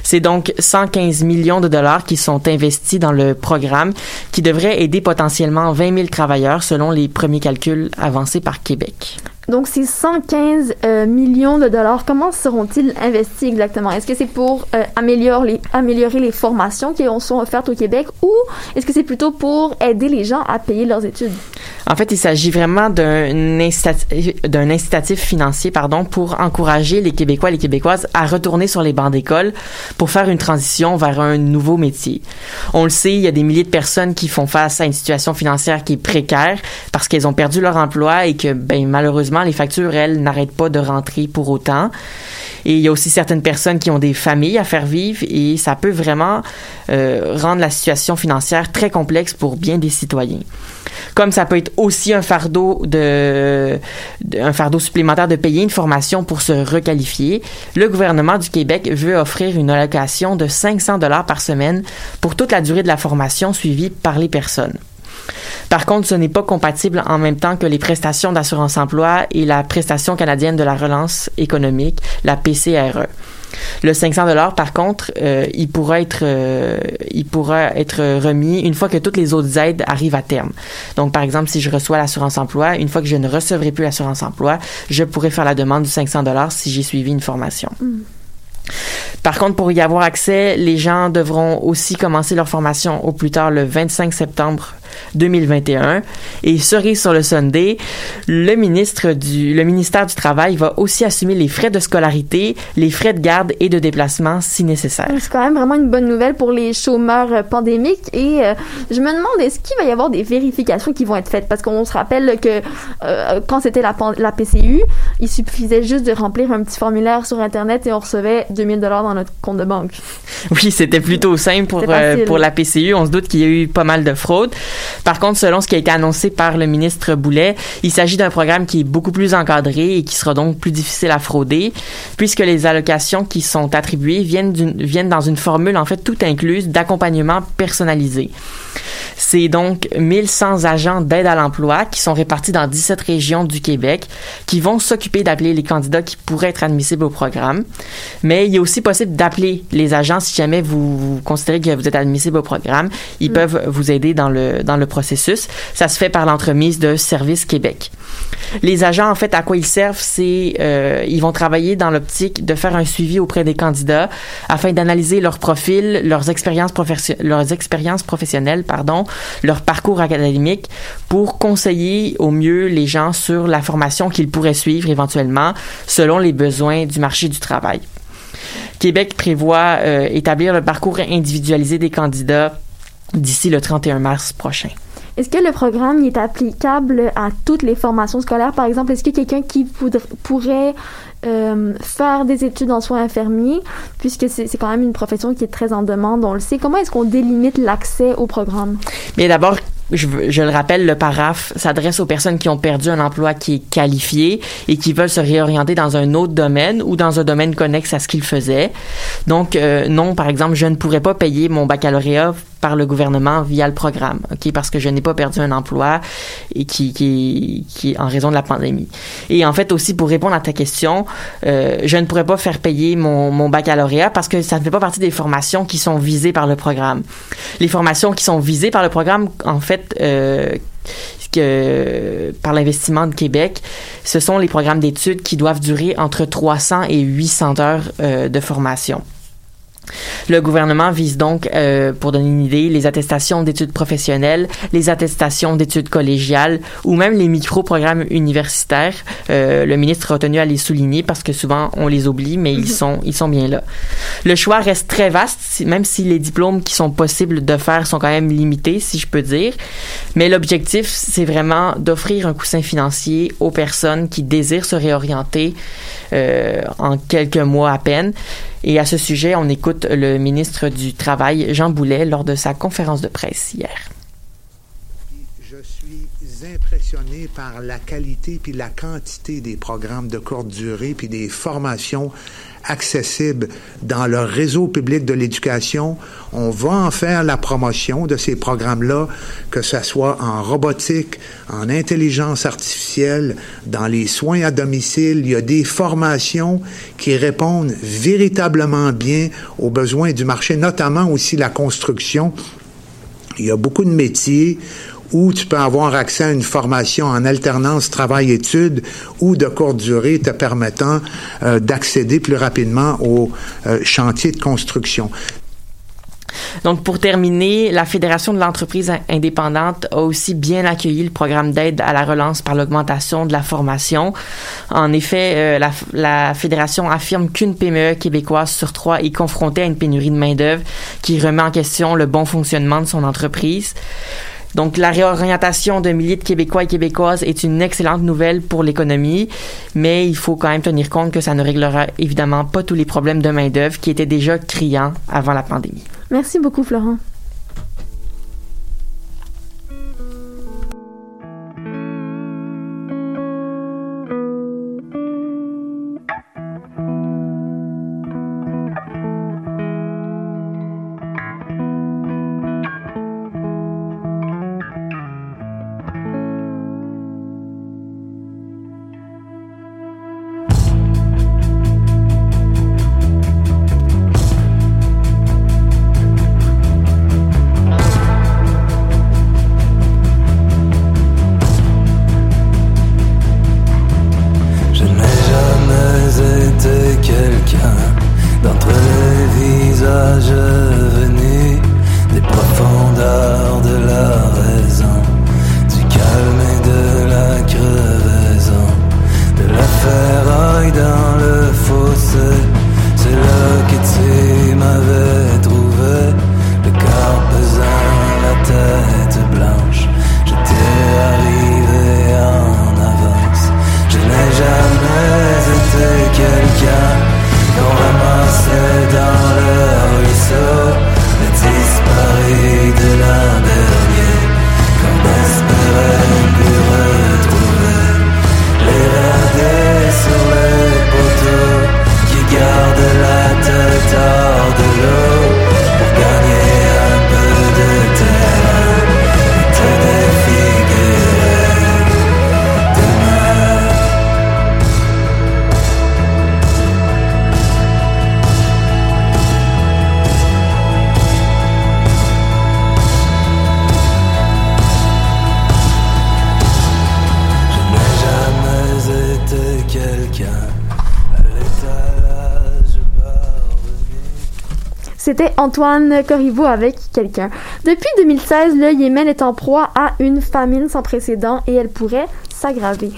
C'est donc 115 millions de dollars qui sont investis dans le programme qui devrait aider potentiellement 20 000 travailleurs selon les premiers calculs avancés par Québec. Donc, ces 115 euh, millions de dollars, comment seront-ils investis exactement? Est-ce que c'est pour euh, améliorer, les, améliorer les formations qui sont offertes au Québec ou est-ce que c'est plutôt pour aider les gens à payer leurs études? En fait, il s'agit vraiment d'un incitatif, incitatif financier pardon, pour encourager les Québécois et les Québécoises à retourner sur les bancs d'école pour faire une transition vers un nouveau métier. On le sait, il y a des milliers de personnes qui font face à une situation financière qui est précaire parce qu'elles ont perdu leur emploi et que, ben, malheureusement, les factures, elles, n'arrêtent pas de rentrer pour autant. Et il y a aussi certaines personnes qui ont des familles à faire vivre et ça peut vraiment euh, rendre la situation financière très complexe pour bien des citoyens. Comme ça peut être aussi un fardeau de, de, un fardeau supplémentaire de payer une formation pour se requalifier, le gouvernement du Québec veut offrir une allocation de 500 dollars par semaine pour toute la durée de la formation suivie par les personnes. Par contre, ce n'est pas compatible en même temps que les prestations d'assurance emploi et la prestation canadienne de la relance économique, la PCRE. Le 500 dollars, par contre, euh, il pourra être, euh, il pourra être remis une fois que toutes les autres aides arrivent à terme. Donc, par exemple, si je reçois l'assurance emploi, une fois que je ne recevrai plus l'assurance emploi, je pourrai faire la demande du 500 dollars si j'ai suivi une formation. Mm. Par contre, pour y avoir accès, les gens devront aussi commencer leur formation au plus tard le 25 septembre 2021. Et cerise sur le Sunday, le ministre du, le ministère du Travail va aussi assumer les frais de scolarité, les frais de garde et de déplacement si nécessaire. C'est quand même vraiment une bonne nouvelle pour les chômeurs euh, pandémiques et euh, je me demande est-ce qu'il va y avoir des vérifications qui vont être faites? Parce qu'on se rappelle que euh, quand c'était la, la PCU, il suffisait juste de remplir un petit formulaire sur internet et on recevait 2000 dollars dans notre compte de banque. Oui, c'était plutôt simple pour, euh, pour la PCU. On se doute qu'il y a eu pas mal de fraude. Par contre, selon ce qui a été annoncé par le ministre Boulet, il s'agit d'un programme qui est beaucoup plus encadré et qui sera donc plus difficile à frauder, puisque les allocations qui sont attribuées viennent, viennent dans une formule en fait tout incluse d'accompagnement personnalisé. C'est donc 1100 agents d'aide à l'emploi qui sont répartis dans 17 régions du Québec qui vont s'occuper d'appeler les candidats qui pourraient être admissibles au programme. Mais il est aussi possible d'appeler les agents si jamais vous, considérez que vous êtes admissible au programme. Ils mm. peuvent vous aider dans le, dans le processus. Ça se fait par l'entremise de Service Québec. Les agents, en fait, à quoi ils servent, c'est euh, ils vont travailler dans l'optique de faire un suivi auprès des candidats afin d'analyser leur profil, leurs expériences, leurs expériences professionnelles, pardon, leur parcours académique pour conseiller au mieux les gens sur la formation qu'ils pourraient suivre éventuellement selon les besoins du marché du travail. Québec prévoit euh, établir le parcours individualisé des candidats d'ici le 31 mars prochain. Est-ce que le programme est applicable à toutes les formations scolaires? Par exemple, est-ce que quelqu'un qui pourrait euh, faire des études en soins infirmiers, puisque c'est quand même une profession qui est très en demande, on le sait. Comment est-ce qu'on délimite l'accès au programme? Bien, d'abord, je, je, le rappelle, le paraf s'adresse aux personnes qui ont perdu un emploi qui est qualifié et qui veulent se réorienter dans un autre domaine ou dans un domaine connexe à ce qu'ils faisaient. Donc, euh, non, par exemple, je ne pourrais pas payer mon baccalauréat par le gouvernement via le programme, ok, parce que je n'ai pas perdu un emploi et qui, qui, qui en raison de la pandémie. Et en fait aussi pour répondre à ta question, euh, je ne pourrais pas faire payer mon, mon baccalauréat parce que ça ne fait pas partie des formations qui sont visées par le programme. Les formations qui sont visées par le programme, en fait, euh, que, par l'investissement de Québec, ce sont les programmes d'études qui doivent durer entre 300 et 800 heures euh, de formation. Le gouvernement vise donc, euh, pour donner une idée, les attestations d'études professionnelles, les attestations d'études collégiales ou même les micro-programmes universitaires. Euh, le ministre a tenu à les souligner parce que souvent on les oublie, mais ils mhm. sont ils sont bien là. Le choix reste très vaste, même si les diplômes qui sont possibles de faire sont quand même limités, si je peux dire. Mais l'objectif, c'est vraiment d'offrir un coussin financier aux personnes qui désirent se réorienter euh, en quelques mois à peine. Et à ce sujet, on écoute le ministre du Travail, Jean Boulet, lors de sa conférence de presse hier. Impressionné par la qualité puis la quantité des programmes de courte durée puis des formations accessibles dans le réseau public de l'éducation. On va en faire la promotion de ces programmes-là, que ce soit en robotique, en intelligence artificielle, dans les soins à domicile. Il y a des formations qui répondent véritablement bien aux besoins du marché, notamment aussi la construction. Il y a beaucoup de métiers où tu peux avoir accès à une formation en alternance travail-études ou de courte durée te permettant euh, d'accéder plus rapidement au euh, chantier de construction. Donc, pour terminer, la Fédération de l'entreprise indépendante a aussi bien accueilli le programme d'aide à la relance par l'augmentation de la formation. En effet, euh, la, la, Fédération affirme qu'une PME québécoise sur trois est confrontée à une pénurie de main-d'œuvre qui remet en question le bon fonctionnement de son entreprise. Donc, la réorientation de milliers de Québécois et Québécoises est une excellente nouvelle pour l'économie, mais il faut quand même tenir compte que ça ne réglera évidemment pas tous les problèmes de main-d'œuvre qui étaient déjà criants avant la pandémie. Merci beaucoup, Florent. C'était Antoine Corriveau avec quelqu'un. Depuis 2016, le Yémen est en proie à une famine sans précédent et elle pourrait s'aggraver.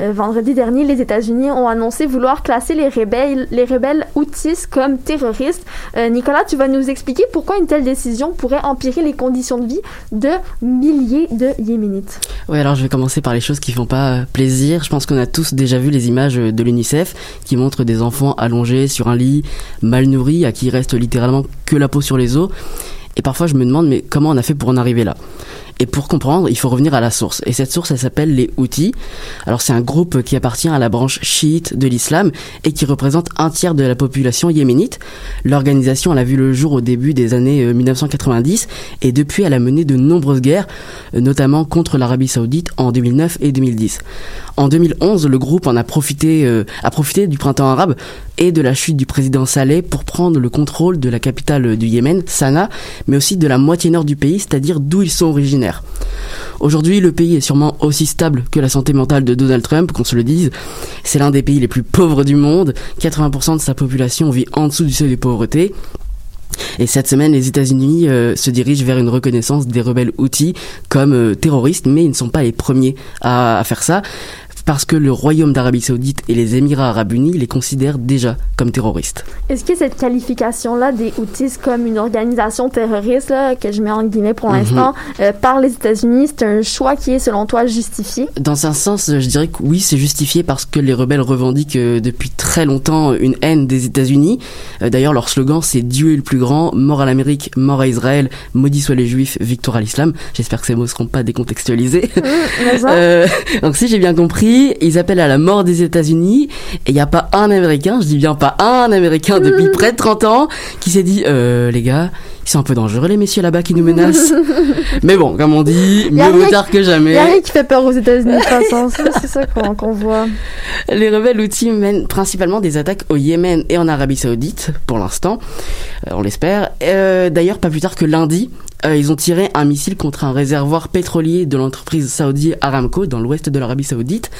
Euh, vendredi dernier, les États-Unis ont annoncé vouloir classer les rebelles, les rebelles Houthis comme terroristes. Euh, Nicolas, tu vas nous expliquer pourquoi une telle décision pourrait empirer les conditions de vie de milliers de Yéménites. Oui, alors je vais commencer par les choses qui font pas euh, plaisir. Je pense qu'on a tous déjà vu les images de l'UNICEF qui montrent des enfants allongés sur un lit, mal nourris, à qui il reste littéralement que la peau sur les os. Et parfois je me demande mais comment on a fait pour en arriver là? Et pour comprendre, il faut revenir à la source. Et cette source, elle s'appelle les Houthis. Alors c'est un groupe qui appartient à la branche chiite de l'islam et qui représente un tiers de la population yéménite. L'organisation, elle a vu le jour au début des années 1990 euh, et depuis, elle a mené de nombreuses guerres, euh, notamment contre l'Arabie saoudite en 2009 et 2010. En 2011, le groupe en a profité, euh, a profité du printemps arabe et de la chute du président Saleh pour prendre le contrôle de la capitale du Yémen, Sanaa, mais aussi de la moitié nord du pays, c'est-à-dire d'où ils sont originaires. Aujourd'hui, le pays est sûrement aussi stable que la santé mentale de Donald Trump, qu'on se le dise. C'est l'un des pays les plus pauvres du monde. 80% de sa population vit en dessous du seuil de pauvreté. Et cette semaine, les États-Unis euh, se dirigent vers une reconnaissance des rebelles outils comme euh, terroristes, mais ils ne sont pas les premiers à faire ça parce que le Royaume d'Arabie Saoudite et les Émirats Arabes Unis les considèrent déjà comme terroristes. Est-ce que cette qualification-là des Houthis comme une organisation terroriste, là, que je mets en guillemets pour mhm. l'instant, euh, par les États-Unis, c'est un choix qui est selon toi justifié? Dans un sens, je dirais que oui, c'est justifié parce que les rebelles revendiquent euh, depuis très longtemps une haine des États-Unis. Euh, d'ailleurs, leur slogan c'est Dieu est le plus grand, mort à l'Amérique, mort à Israël, maudit soient les Juifs, victoire à l'islam. J'espère que ces mots ne seront pas décontextualisés. Mmh, *laughs* donc si j'ai bien compris, ils appellent à la mort des États-Unis et il n'y a pas un Américain, je dis bien pas un Américain depuis *laughs* près de 30 ans qui s'est dit euh, les gars, ils sont un peu dangereux les messieurs là-bas qui nous menacent. *laughs* Mais bon, comme on dit, mieux vaut tard que jamais. Il a rien qui fait peur aux États-Unis c'est ça qu'on voit. Les rebelles outils mènent principalement des attaques au Yémen et en Arabie Saoudite pour l'instant, euh, on l'espère. Euh, d'ailleurs, pas plus tard que lundi, euh, ils ont tiré un missile contre un réservoir pétrolier de l'entreprise saoudie Aramco dans l'ouest de l'Arabie Saoudite.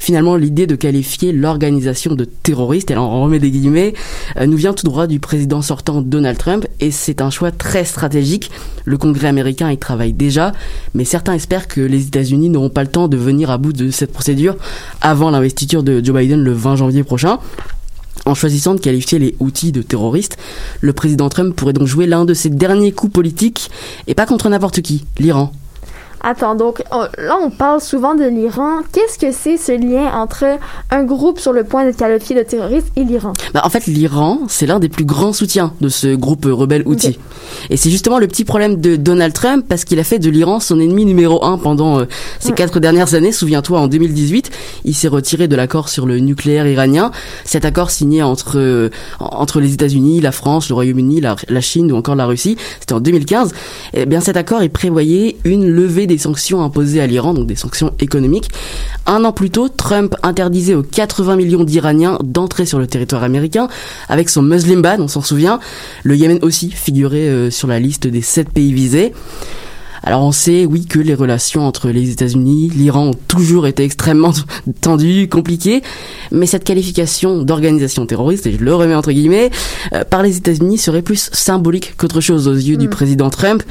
Finalement, l'idée de qualifier l'organisation de terroriste, et là on remet des guillemets, euh, nous vient tout droit du président sortant Donald Trump et c'est un choix très stratégique. Le Congrès américain y travaille déjà, mais certains espèrent que les États-Unis n'auront pas le temps de venir à bout de cette procédure avant l'investiture de Joe Biden le 20 janvier prochain. En choisissant de qualifier les outils de terroristes, le président Trump pourrait donc jouer l'un de ses derniers coups politiques, et pas contre n'importe qui, l'Iran. Attends, donc là, on parle souvent de l'Iran. Qu'est-ce que c'est ce lien entre un groupe sur le point d'être qualifié de terroriste et l'Iran? Bah, En fait, l'Iran, c'est l'un des plus grands soutiens de ce groupe rebelle Houthi. Et c'est justement le petit problème de Donald Trump parce qu'il a fait de l'Iran son ennemi numéro un pendant euh, ces quatre dernières années. Souviens-toi, en 2018, il s'est retiré de l'accord sur le nucléaire iranien. Cet accord signé entre, euh, entre les États-Unis, la France, le Royaume-Uni, la, la Chine ou encore la Russie, c'était en 2015. Eh bien, cet accord, il prévoyait une levée des sanctions imposées à l'Iran, donc des sanctions économiques. Un an plus tôt, Trump interdisait aux 80 millions d'Iraniens d'entrer sur le territoire américain avec son Muslim ban, on s'en souvient. Le Yémen aussi figurait euh, sur la liste des sept pays visés. Alors on sait, oui, que les relations entre les États-Unis, l'Iran ont toujours été extrêmement *laughs* tendues, compliquées, mais cette qualification d'organisation terroriste, et je le remets entre guillemets, euh, par les États-Unis serait plus symbolique qu'autre chose aux yeux du mm. président Trump.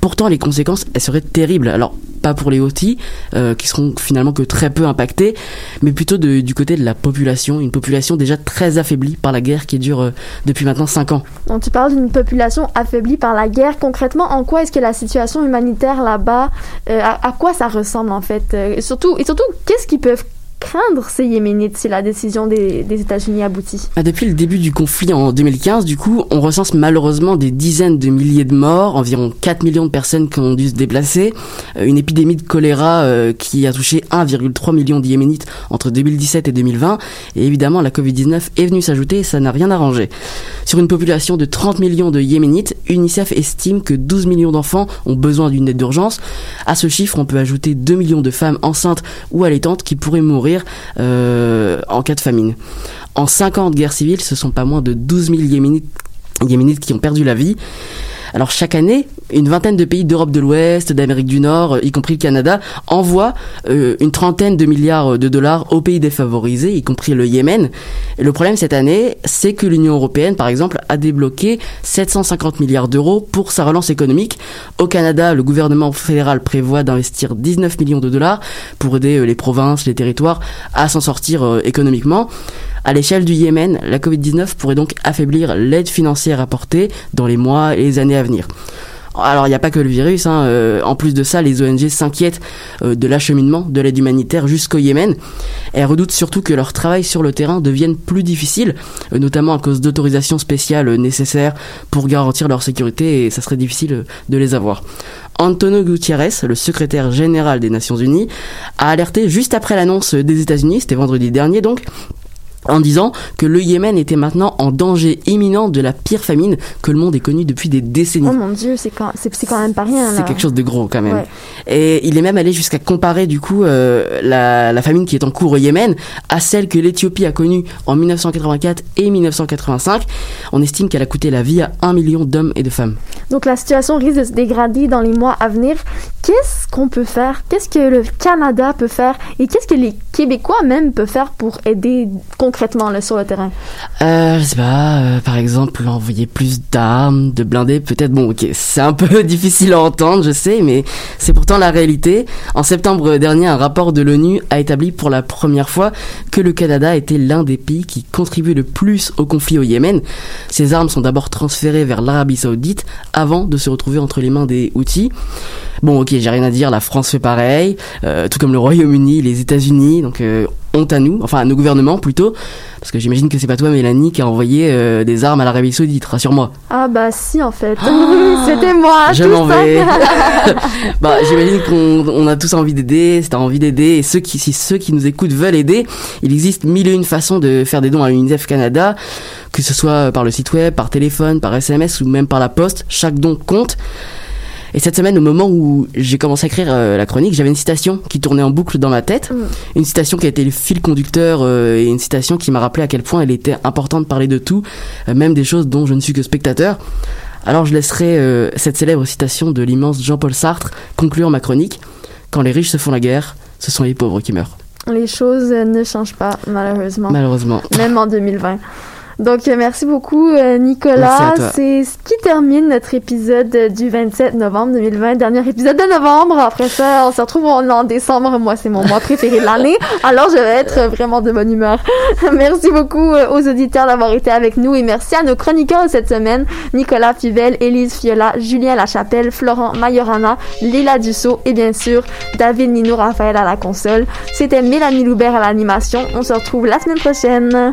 Pourtant, les conséquences, elles seraient terribles. Alors, pas pour les Houthis, euh, qui seront finalement que très peu impactés, mais plutôt du côté de la population, une population déjà très affaiblie par la guerre qui dure euh, depuis maintenant 5 ans. Donc tu parles d'une population affaiblie par la guerre. Concrètement, en quoi est-ce que la situation humanitaire là-bas, euh, à, quoi ça ressemble en fait surtout, Et surtout, qu'est-ce qu'ils peuvent craindre ces Yéménites si la décision des, États-Unis aboutit ah, Depuis le début du conflit en 2015, du coup, on recense malheureusement des dizaines de milliers de morts, environ 4 millions de personnes qui ont dû se déplacer, euh, une épidémie de choléra euh, qui a touché 1,3 million de Yéménites entre 2017 et 2020, et évidemment la Covid-19 est venue s'ajouter et ça n'a rien arrangé. Sur une population de 30 millions de Yéménites, UNICEF estime que 12 millions d'enfants ont besoin d'une aide d'urgence. À ce chiffre, on peut ajouter 2 millions de femmes enceintes ou allaitantes qui pourraient mourir euh, en cas de famine. En 5 ans de guerre civile, ce sont pas moins de 12 000 Yéménites, Yéménites qui ont perdu la vie. Alors chaque année, une vingtaine de pays d'Europe de l'Ouest, d'Amérique du Nord, y compris le Canada, envoient euh, une trentaine de milliards de dollars aux pays défavorisés, y compris le Yémen. Le problème cette année, c'est que l'Union européenne, par exemple, a débloqué 750 milliards d'euros pour sa relance économique. Au Canada, le gouvernement fédéral prévoit d'investir 19 millions de dollars pour aider les provinces, les territoires à s'en sortir économiquement. À l'échelle du Yémen, la Covid-19 pourrait donc affaiblir l'aide financière apportée dans les mois et les années à venir. Alors il n'y a pas que le virus, hein. euh, en plus de ça, les ONG s'inquiètent euh, de l'acheminement de l'aide humanitaire jusqu'au Yémen. Elles redoutent surtout que leur travail sur le terrain devienne plus difficile, euh, notamment à cause d'autorisations spéciales nécessaires pour garantir leur sécurité et ça serait difficile de les avoir. Antonio Gutiérrez, le secrétaire général des Nations Unies, a alerté juste après l'annonce des États-Unis, c'était vendredi dernier donc, en disant que le Yémen était maintenant en danger imminent de la pire famine que le monde ait connue depuis des décennies. Oh mon dieu, c'est quand, c'est, quand même pas rien. C'est quelque chose de gros quand même. Et il est même allé jusqu'à comparer du coup euh, la, la, famine qui est en cours au Yémen à celle que l'Éthiopie a connue en 1984 et 1985. On estime qu'elle a coûté la vie à un million d'hommes et de femmes. Donc la situation risque de se dégrader dans les mois à venir. Qu'est-ce qu'on peut faire? Qu'est-ce que le Canada peut faire? Et qu'est-ce que les Québécois même peuvent faire pour aider concrètement là, sur le terrain? Euh, Je sais pas, euh, par exemple, envoyer plus d'armes, de blindés, peut-être. Bon, ok, c'est un *laughs* peu difficile à entendre, je sais, mais c'est pourtant la réalité. En septembre dernier, un rapport de l'ONU a établi pour la première fois que le Canada était l'un des pays qui contribue le plus au conflit au Yémen. Ces armes sont d'abord transférées vers l'Arabie Saoudite avant de se retrouver entre les mains des Houthis. Bon, ok, j'ai rien à dire, la France fait pareil, euh, tout comme le Royaume-Uni, les États-Unis, donc euh, honte à nous, enfin à nos gouvernements plutôt, parce que j'imagine que c'est pas toi, Mélanie, qui a envoyé euh, des armes à l'Arabie Saoudite, rassure-moi. Ah bah si, en fait. *laughs* C'était moi. Je m'en vais. bah, j'imagine qu'on on a tous envie d'aider, c'est envie d'aider, et ceux qui, si ceux qui nous écoutent veulent aider, il existe mille et une façons de faire des dons à l'UNICEF Canada, que ce soit par le site web, par téléphone, par SMS ou même par la poste, chaque don compte. Et cette semaine, au moment où j'ai commencé à écrire euh, la chronique, j'avais une citation qui tournait en boucle dans ma tête. Mm. Une citation qui a été le fil conducteur euh, et une citation qui m'a rappelé à quel point elle était importante de parler de tout, euh, même des choses dont je ne suis que spectateur. Alors je laisserai cette célèbre citation de l'immense Jean-Paul Sartre conclure ma chronique. Quand les riches se font la guerre, ce sont les pauvres qui meurent. Les choses ne changent pas, malheureusement. Malheureusement. Même en 2020. Donc, euh, merci beaucoup, euh, Nicolas. C'est ce qui termine notre épisode du 27 novembre 2020, dernier épisode de novembre. Après ça, on se retrouve en, décembre. Moi, c'est mon mois préféré de l'année. Alors, je vais être vraiment de bonne humeur. *laughs* merci beaucoup euh, aux auditeurs d'avoir été avec nous et merci à nos chroniqueurs cette semaine, Nicolas Fivel, Élise Fiola, Julien Lachapelle, Florent Majorana, Lila Dussault et bien sûr, David Nino Raphaël à la console. C'était Mélanie Loubert à l'animation. On se retrouve la semaine prochaine.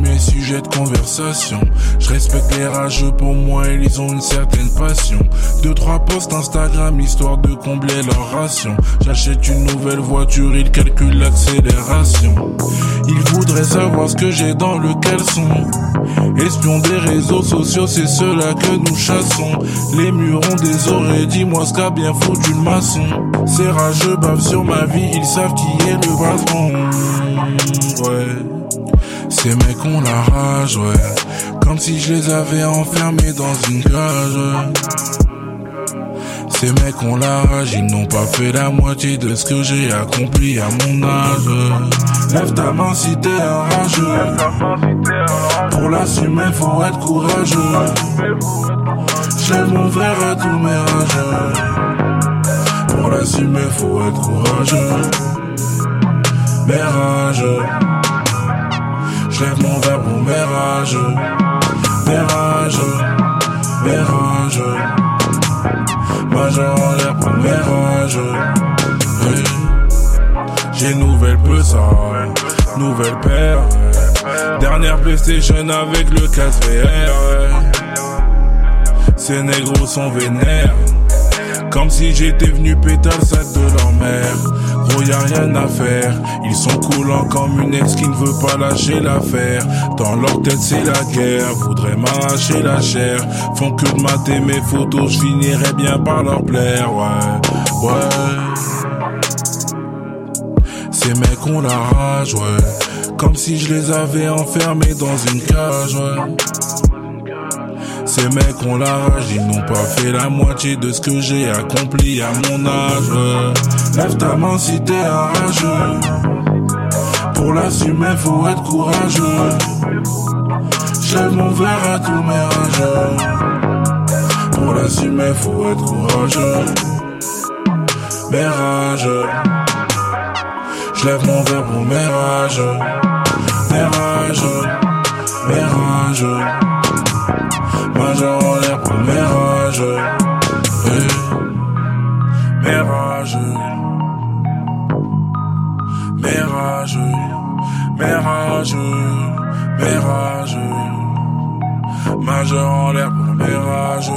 De conversation. Je respecte les rageux, pour moi ils ont une certaine passion. Deux, trois posts Instagram histoire de combler leur ration. J'achète une nouvelle voiture, ils calculent l'accélération. Ils voudraient savoir ce que j'ai dans le caleçon. Espion des réseaux sociaux, c'est cela que nous chassons. Les murs ont des oreilles, dis-moi ce qu'a bien foutu le maçon. Ces rageux bavent sur ma vie, ils savent qui est le patron. Ouais. Ces mecs ont la rage, ouais. Comme si je les avais enfermés dans une cage. Ces mecs ont la rage, ils n'ont pas fait la moitié de ce que j'ai accompli à mon âge. Lève ta main si t'es un rageux. Pour l'assumer, faut être courageux. J'lève mon verre à tous mes rageux. Pour l'assumer, faut être courageux. Mes rageux. J'lève mon verre pour mes rageux. Mes rageux. Mes. Major en l'air pour mes. J'ai nouvelle sale, nouvelle paire. Dernière PlayStation avec le 4 VR. Ces négros sont vénères. Comme si j'étais venu péter le sac de leur mère. Gros y'a rien à faire. Ils sont coulants comme une ex qui ne veut pas lâcher l'affaire. Dans leur tête c'est la guerre. Voudraient m'arracher la chair. Font que de mater mes photos. Je finirai bien par leur plaire. Ouais, ouais. Ces mecs ont la rage, ouais. Comme si je les avais enfermés dans une cage, ouais. Ces mecs ont la rage, ils n'ont pas fait la moitié de ce que j'ai accompli à mon âge. Lève ta main si t'es rageux. Pour l'assumer, faut être courageux. J'lève mon verre à tous mes rageux. Pour l'assumer, faut être courageux. Mes rageux. J'lève mon verre pour mes rageux. Mes rageux. Mes rageux. Major en l'air pour mes rageux. Hey. Mes rageux. Mes rageux. Mes. Mes. Major en l'air pour mes rageux.